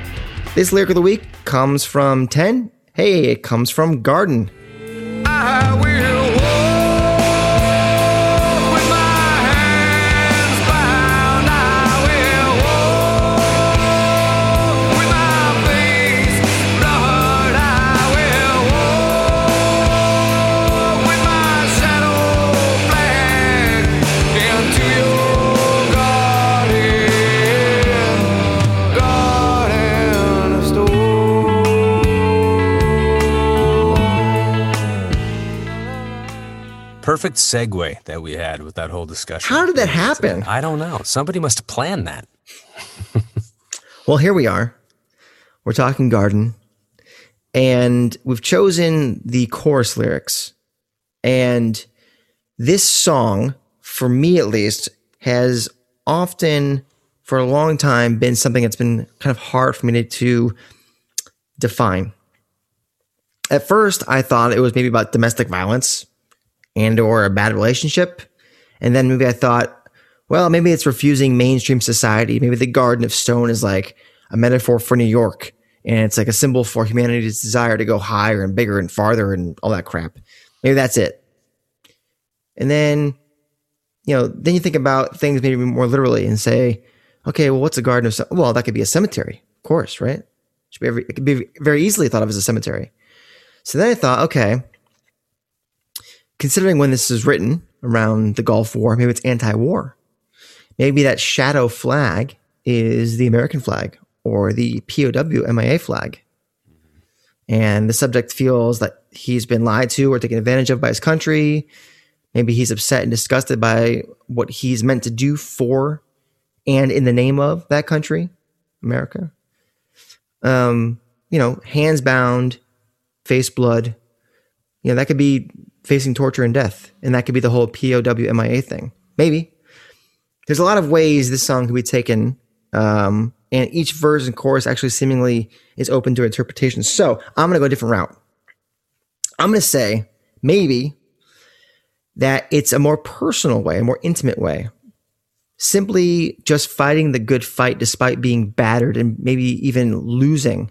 this lyric of the week comes from 10. Hey, it comes from Garden. Perfect segue that we had with that whole discussion. How did that uh, happen? I don't know. Somebody must have planned that. *laughs* well, here we are. We're talking garden, and we've chosen the chorus lyrics. And this song, for me at least, has often, for a long time, been something that's been kind of hard for me to, to define. At first, I thought it was maybe about domestic violence and or a bad relationship. And then maybe I thought, well, maybe it's refusing mainstream society. Maybe the Garden of Stone is like a metaphor for New York and it's like a symbol for humanity's desire to go higher and bigger and farther and all that crap. Maybe that's it. And then, you know, then you think about things maybe more literally and say, okay, well, what's a garden of Stone? Well, that could be a cemetery, of course, right? Should be every, it could be very easily thought of as a cemetery. So then I thought, okay, considering when this is written around the Gulf War, maybe it's anti-war. Maybe that shadow flag is the American flag or the POW MIA flag. And the subject feels that he's been lied to or taken advantage of by his country. Maybe he's upset and disgusted by what he's meant to do for and in the name of that country, America. Um, you know, hands bound, face blood. You know, that could be facing torture and death. And that could be the whole POW MIA thing. Maybe. There's a lot of ways this song can be taken. Um, and each verse and chorus actually seemingly is open to interpretation. So I'm going to go a different route. I'm going to say maybe that it's a more personal way, a more intimate way. Simply just fighting the good fight despite being battered and maybe even losing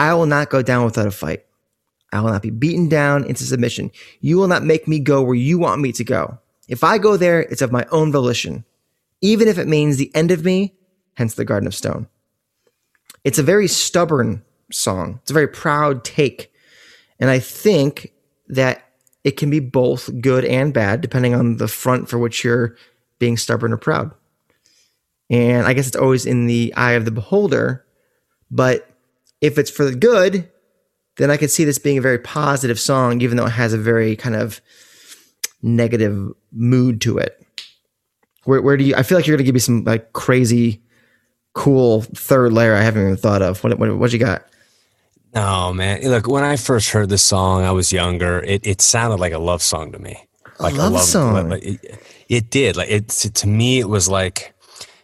I will not go down without a fight. I will not be beaten down into submission. You will not make me go where you want me to go. If I go there, it's of my own volition, even if it means the end of me, hence the Garden of Stone. It's a very stubborn song. It's a very proud take. And I think that it can be both good and bad, depending on the front for which you're being stubborn or proud. And I guess it's always in the eye of the beholder. But if it's for the good, then I could see this being a very positive song, even though it has a very kind of negative mood to it. Where, where do you? I feel like you're gonna give me some like crazy, cool third layer I haven't even thought of. What what what you got? No, man. Look, when I first heard this song, I was younger. It it sounded like a love song to me. Like a love, love song. Like, it, it, did. Like it to me, it was like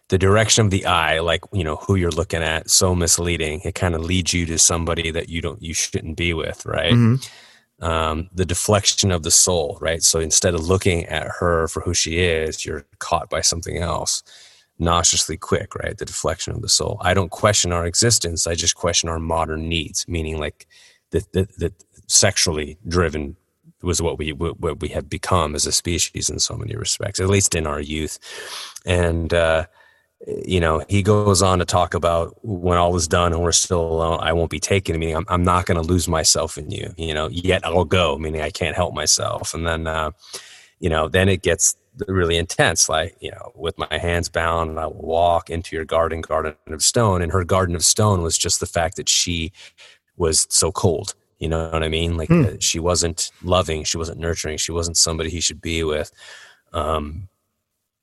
the direction of the eye, like you know who you're looking at, so misleading. It kind of leads you to somebody that you don't, you shouldn't be with, right? Mm-hmm. Um, the deflection of the soul, right? So instead of looking at her for who she is, you're caught by something else nauseously quick, right? The deflection of the soul. I don't question our existence. I just question our modern needs, meaning like that the, sexually driven was what we what we have become as a species in so many respects, at least in our youth. And uh, you know, he goes on to talk about when all is done and we're still alone, I won't be taken. Meaning, I'm, I'm not going to lose myself in you. You know, yet I'll go. Meaning, I can't help myself. And then, uh, you know, then it gets really intense. Like, you know, with my hands bound, I will walk into your garden, garden of stone. And her garden of stone was just the fact that she was so cold. You know what I mean? Like, hmm. uh, she wasn't loving, she wasn't nurturing, she wasn't somebody he should be with. Um,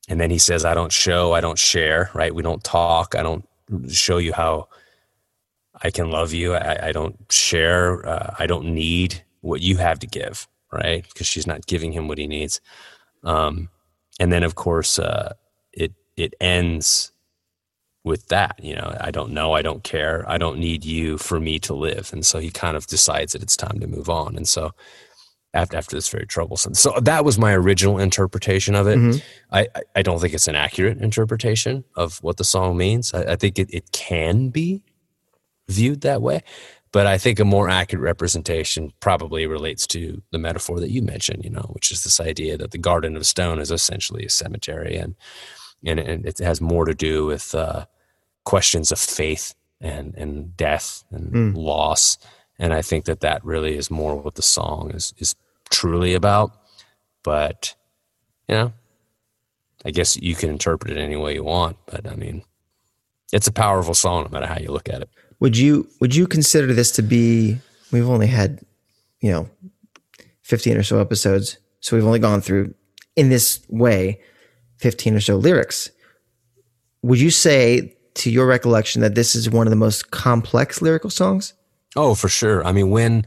and then he says, I don't show, I don't share, right? We don't talk, I don't show you how I can love you. I, I don't share, uh, I don't need what you have to give, right? Because she's not giving him what he needs. Um, and then of course uh, it it ends with that you know i don't know i don't care i don't need you for me to live and so he kind of decides that it's time to move on and so after after this very troublesome so that was my original interpretation of it mm-hmm. I, I don't think it's an accurate interpretation of what the song means i, I think it, it can be viewed that way but I think a more accurate representation probably relates to the metaphor that you mentioned, you know, which is this idea that the Garden of Stone is essentially a cemetery, and and, and it has more to do with uh, questions of faith and and death and mm. loss, and I think that that really is more what the song is is truly about. But you know, I guess you can interpret it any way you want, but I mean, it's a powerful song no matter how you look at it. Would you would you consider this to be? We've only had, you know, fifteen or so episodes, so we've only gone through in this way fifteen or so lyrics. Would you say, to your recollection, that this is one of the most complex lyrical songs? Oh, for sure. I mean, when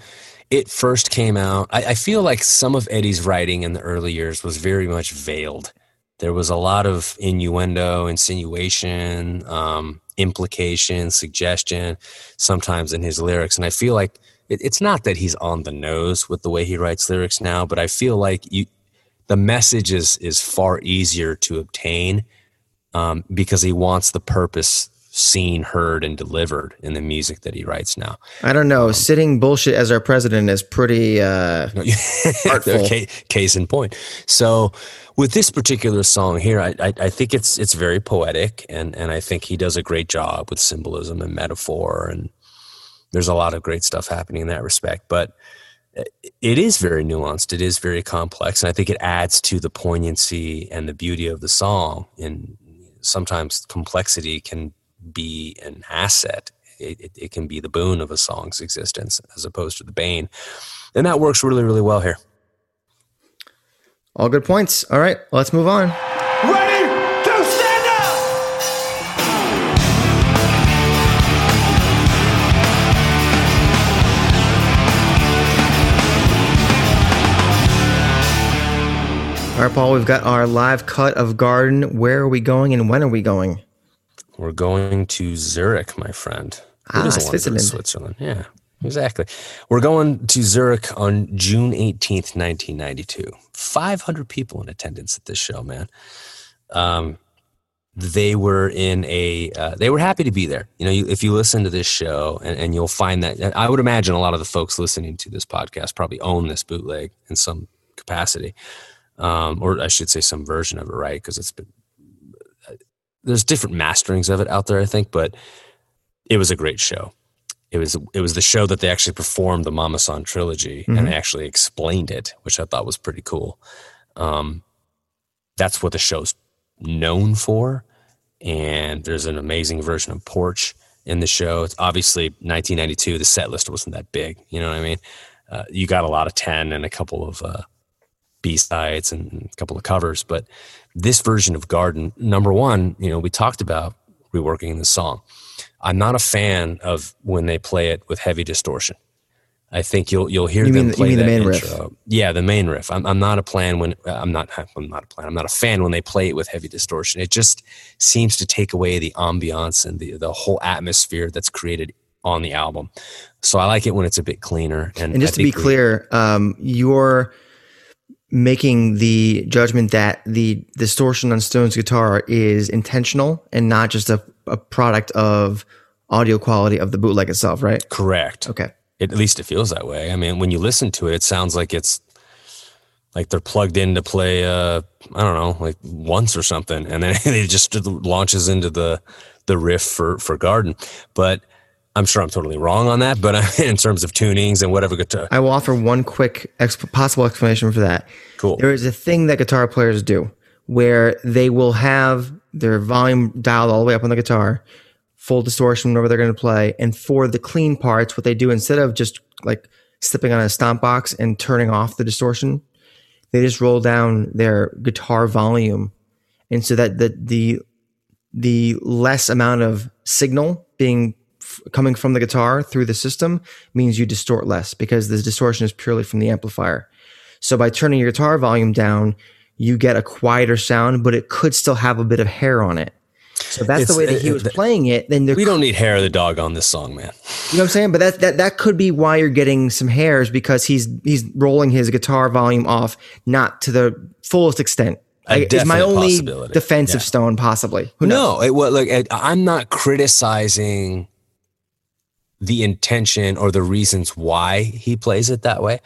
it first came out, I, I feel like some of Eddie's writing in the early years was very much veiled. There was a lot of innuendo, insinuation. Um, implication, suggestion, sometimes in his lyrics. And I feel like it, it's not that he's on the nose with the way he writes lyrics now, but I feel like you, the message is, is far easier to obtain um, because he wants the purpose seen, heard, and delivered in the music that he writes now. I don't know. Um, Sitting bullshit as our president is pretty uh, *laughs* artful. Case in point. So with this particular song here, I, I, I, think it's it's very poetic, and and I think he does a great job with symbolism and metaphor, and there's a lot of great stuff happening in that respect. But it is very nuanced. It is very complex, and I think it adds to the poignancy and the beauty of the song. And sometimes complexity can be an asset. It, it, it can be the boon of a song's existence as opposed to the bane, and that works really really well here. All good points. All right, let's move on. Ready to stand up! All right, Paul, we've got our live cut of Garden. Where are we going and when are we going? We're going to Zurich, my friend. Who ah, Switzerland. Switzerland, yeah. Exactly. We're going to Zurich on June 18th, 1992. 500 people in attendance at this show, man. Um, they were in a uh, they were happy to be there you know you, if you listen to this show and, and, you'll find that i would imagine a lot of the folks listening to this podcast probably own this bootleg in some capacity um, or i should say some version of it right because it's been there's different masterings of it out there i think but it was a great show it was it was the show that they actually performed the Mamasan trilogy mm-hmm. and they actually explained it which i thought was pretty cool um, that's what the show's known for. And there's an amazing version of Porch in the show. It's obviously 1992. The set list wasn't that big. You know what I mean? Uh, you got a lot of 10 and a couple of uh, B sides and a couple of covers. But this version of Garden, number one, you know, we talked about reworking the song. I'm not a fan of when they play it with heavy distortion. I think you'll you'll hear you them mean, play you mean that the main intro. riff? Yeah, the main riff. I'm, I'm not a plan when I'm not I'm not a plan. I'm not a fan when they play it with heavy distortion. It just seems to take away the ambiance and the the whole atmosphere that's created on the album. So I like it when it's a bit cleaner. And, and just to be clear, um, you're making the judgment that the distortion on Stone's guitar is intentional and not just a, a product of audio quality of the bootleg itself, right? Correct. Okay. It, at least it feels that way. I mean, when you listen to it, it sounds like it's like they're plugged in to play, uh, I don't know, like once or something, and then *laughs* it just launches into the the riff for for Garden. But I'm sure I'm totally wrong on that. But *laughs* in terms of tunings and whatever guitar, I will offer one quick exp- possible explanation for that. Cool. There is a thing that guitar players do where they will have their volume dialed all the way up on the guitar, full distortion whenever they're going to play. And for the clean parts, what they do instead of just like slipping on a stomp box and turning off the distortion, they just roll down their guitar volume. And so that the, the, the less amount of signal being f- coming from the guitar through the system means you distort less because the distortion is purely from the amplifier. So by turning your guitar volume down, you get a quieter sound, but it could still have a bit of hair on it. So that's It's- the way that uh, he uh, was it- playing it. Then there, we don't need hair of the dog on this song, man. you know what I'm saying? But that that that could be why you're getting some hairs because he's he's rolling his guitar volume off not to the fullest extent. A I- is my only defensive Yeah. stone possibly? Who knows? No, it was like I- I'm not criticizing the intention or the reasons why he plays it that way.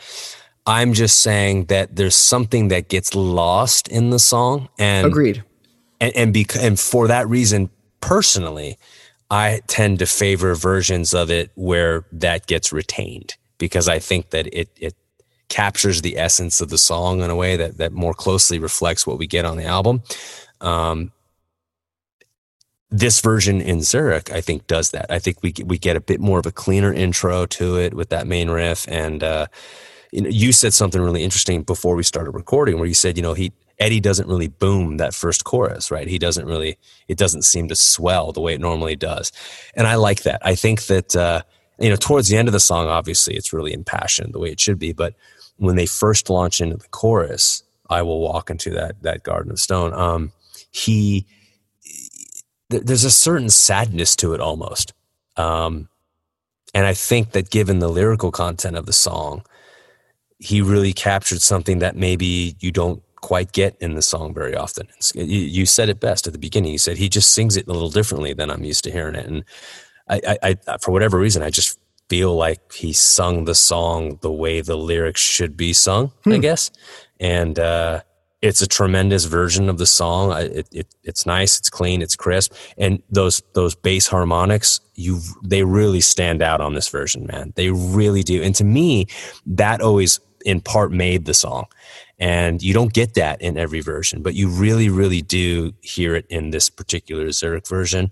I'm just saying that there's something that gets lost in the song, and Agreed. and and, bec- and for that reason, personally, I tend to favor versions of it where that gets retained because I think that it it captures the essence of the song in a way that that more closely reflects what we get on the album. Um, this version in Zurich, I think, does that. I think we we get a bit more of a cleaner intro to it with that main riff, and uh, you know, you said something really interesting before we started recording, where you said, you know, he Eddie doesn't really boom that first chorus, right? He doesn't really, it doesn't seem to swell the way it normally does, and I like that. I think that uh, you know, towards the end of the song, obviously, it's really impassioned the way it should be, but when they first launch into the chorus, "I will walk into that that garden of stone," um, he th- there's a certain sadness to it almost. Um, and I think that given the lyrical content of the song, he really captured something that maybe you don't quite get in the song very often. You, you said it best at the beginning. You said he just sings it a little differently than I'm used to hearing it. And I, I, I for whatever reason, I just feel like he sung the song the way the lyrics should be sung, I guess. And, uh, it's a tremendous version of the song. It, it, it's nice, it's clean, it's crisp, and those those bass harmonics, you they really stand out on this version, man. They really do. And to me, that always in part made the song. And you don't get that in every version, but you really, really do hear it in this particular Zurich version.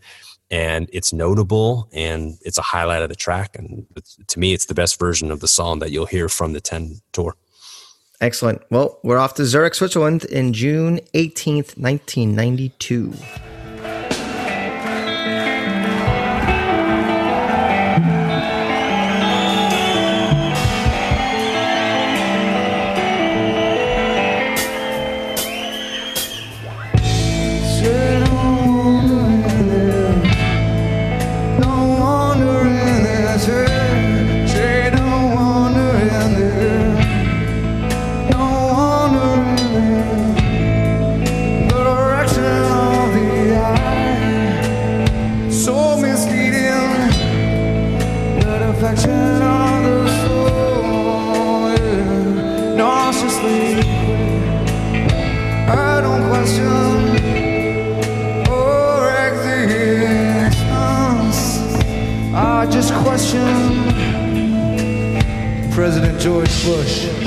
And it's notable and it's a highlight of the track. And to me, it's the best version of the song that you'll hear from the 10 tour. Excellent. Well, we're off to Zurich, Switzerland in June 18th, 1992. Bush.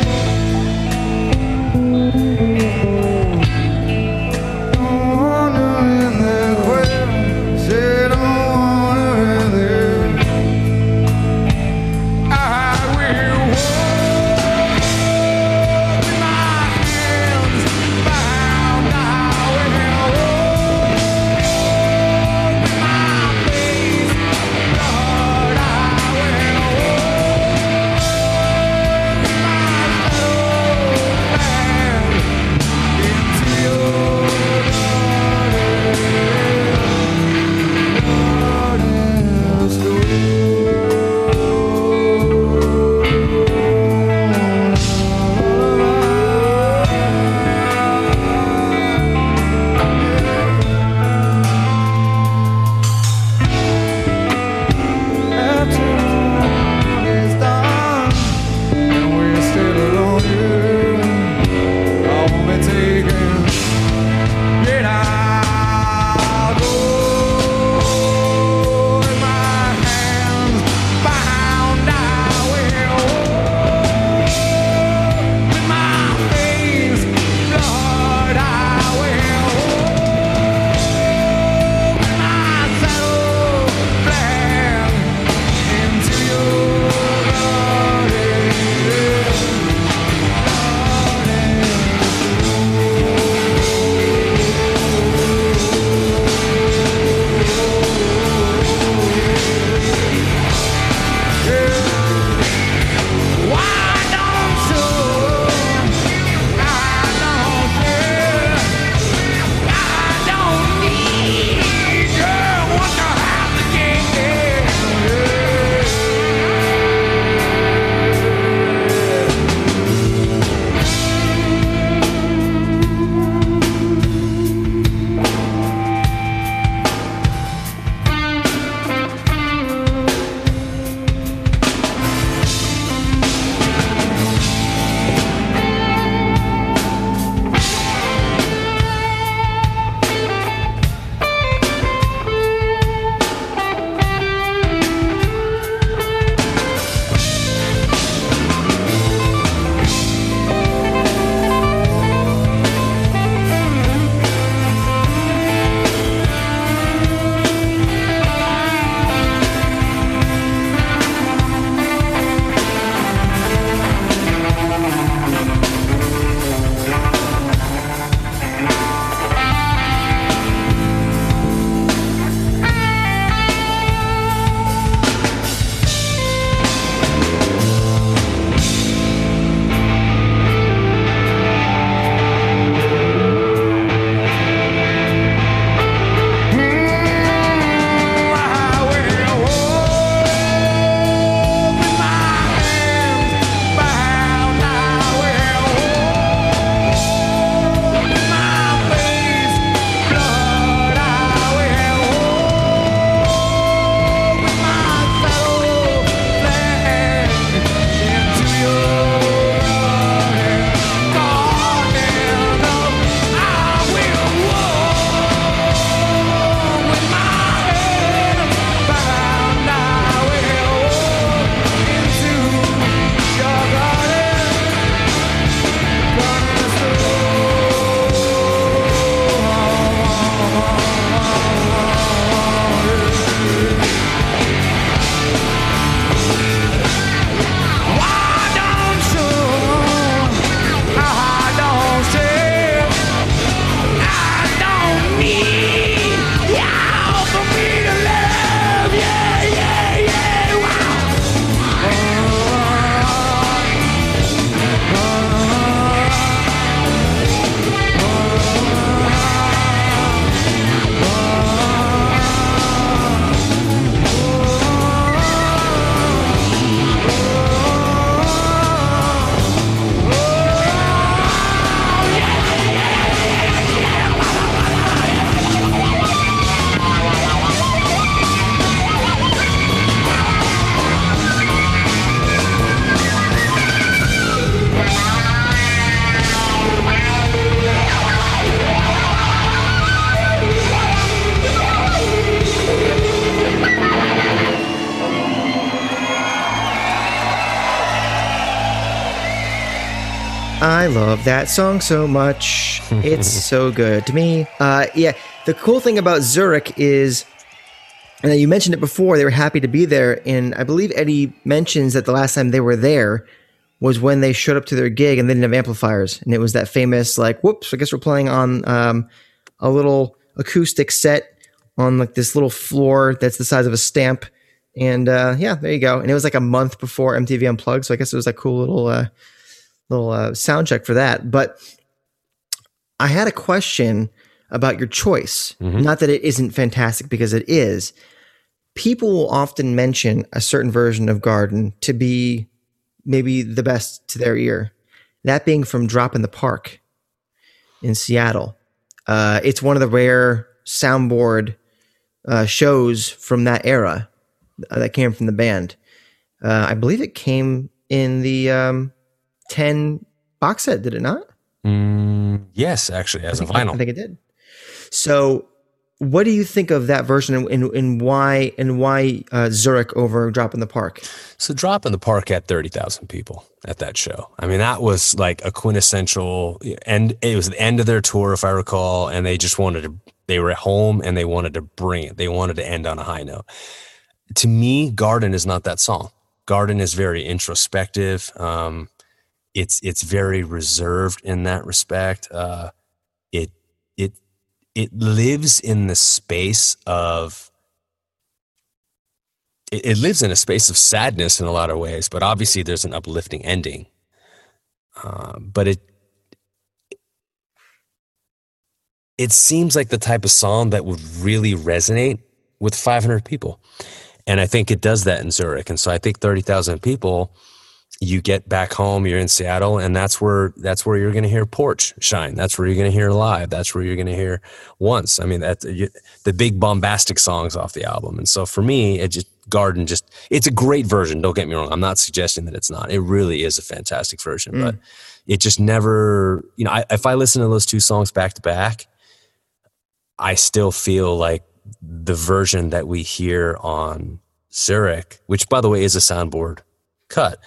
Love that song so much. It's *laughs* so good to me. Uh, yeah, the cool thing about Zurich is, and you mentioned it before, they were happy to be there. And I believe Eddie mentions that the last time they were there was when they showed up to their gig and they didn't have amplifiers. And it was that famous, like, whoops, I guess we're playing on um, a little acoustic set on like this little floor that's the size of a stamp. And uh, yeah, there you go. And it was like a month before MTV Unplugged. So I guess it was a cool little. Uh, little uh, sound check for that. But I had a question about your choice. Not that it isn't fantastic because it is. People will often mention a certain version of Garden to be maybe the best to their ear. That being from Drop in the Park in Seattle. Uh, it's one of the rare soundboard uh, shows from that era uh, that came from the band. Uh, I believe it came in the um, 10 box set, did it not? Mm, yes, actually, as a I vinyl. I think it did. So, what do you think of that version and, and, and why and why uh, Zurich over Drop in the Park? So Drop in the Park had 30,000 people at that show. I mean, that was like a quintessential and it was the end of their tour, if I recall, and they just wanted to, they were at home and they wanted to bring it. They wanted to end on a high note. To me, Garden is not that song. Garden is very introspective. Um, it's, it's very reserved in that respect. Uh, it, it, it lives in the space of it, it lives in a space of sadness in a lot of ways, but obviously there's an uplifting ending. Uh, but it it seems like the type of song that would really resonate with 500 people, and I think it does that in Zurich. And so I think 30,000 people, you get back home, you're in Seattle, and that's where that's where you're going to hear Porch shine. That's where you're going to hear live. That's where you're going to hear Once. I mean, that you, the big bombastic songs off the album. And so for me, it just Garden just it's a great version. Don't get me wrong. I'm not suggesting that it's not. It really is a fantastic version, but mm. it just never. You know, I, if I listen to those two songs back to back, I still feel like the version that we hear on Zurich, which by the way is a soundboard cut,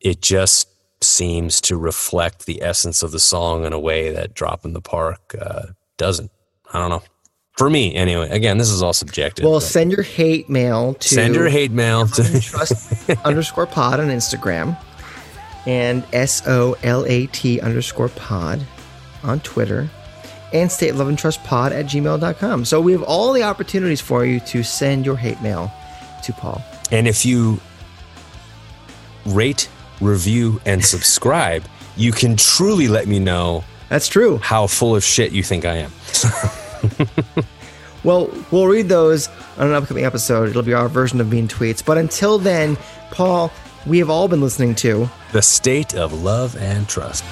it just seems to reflect the essence of the song in a way that Drop in the Park uh, doesn't. I don't know. For me, anyway. Again, this is all subjective. Well, send your hate mail to send your hate mail to trust *laughs* underscore pod on Instagram and S O L A T underscore pod on Twitter and state love and trust pod at gmail.com. So we have all the opportunities for you to send your hate mail to Paul. And if you rate, review, and *laughs* subscribe, you can truly let me know That's true. how full of shit you think I am. *laughs* Well, we'll read those on an upcoming episode. It'll be our version of mean tweets. But until then, Paul, we have all been listening to The state of love and trust.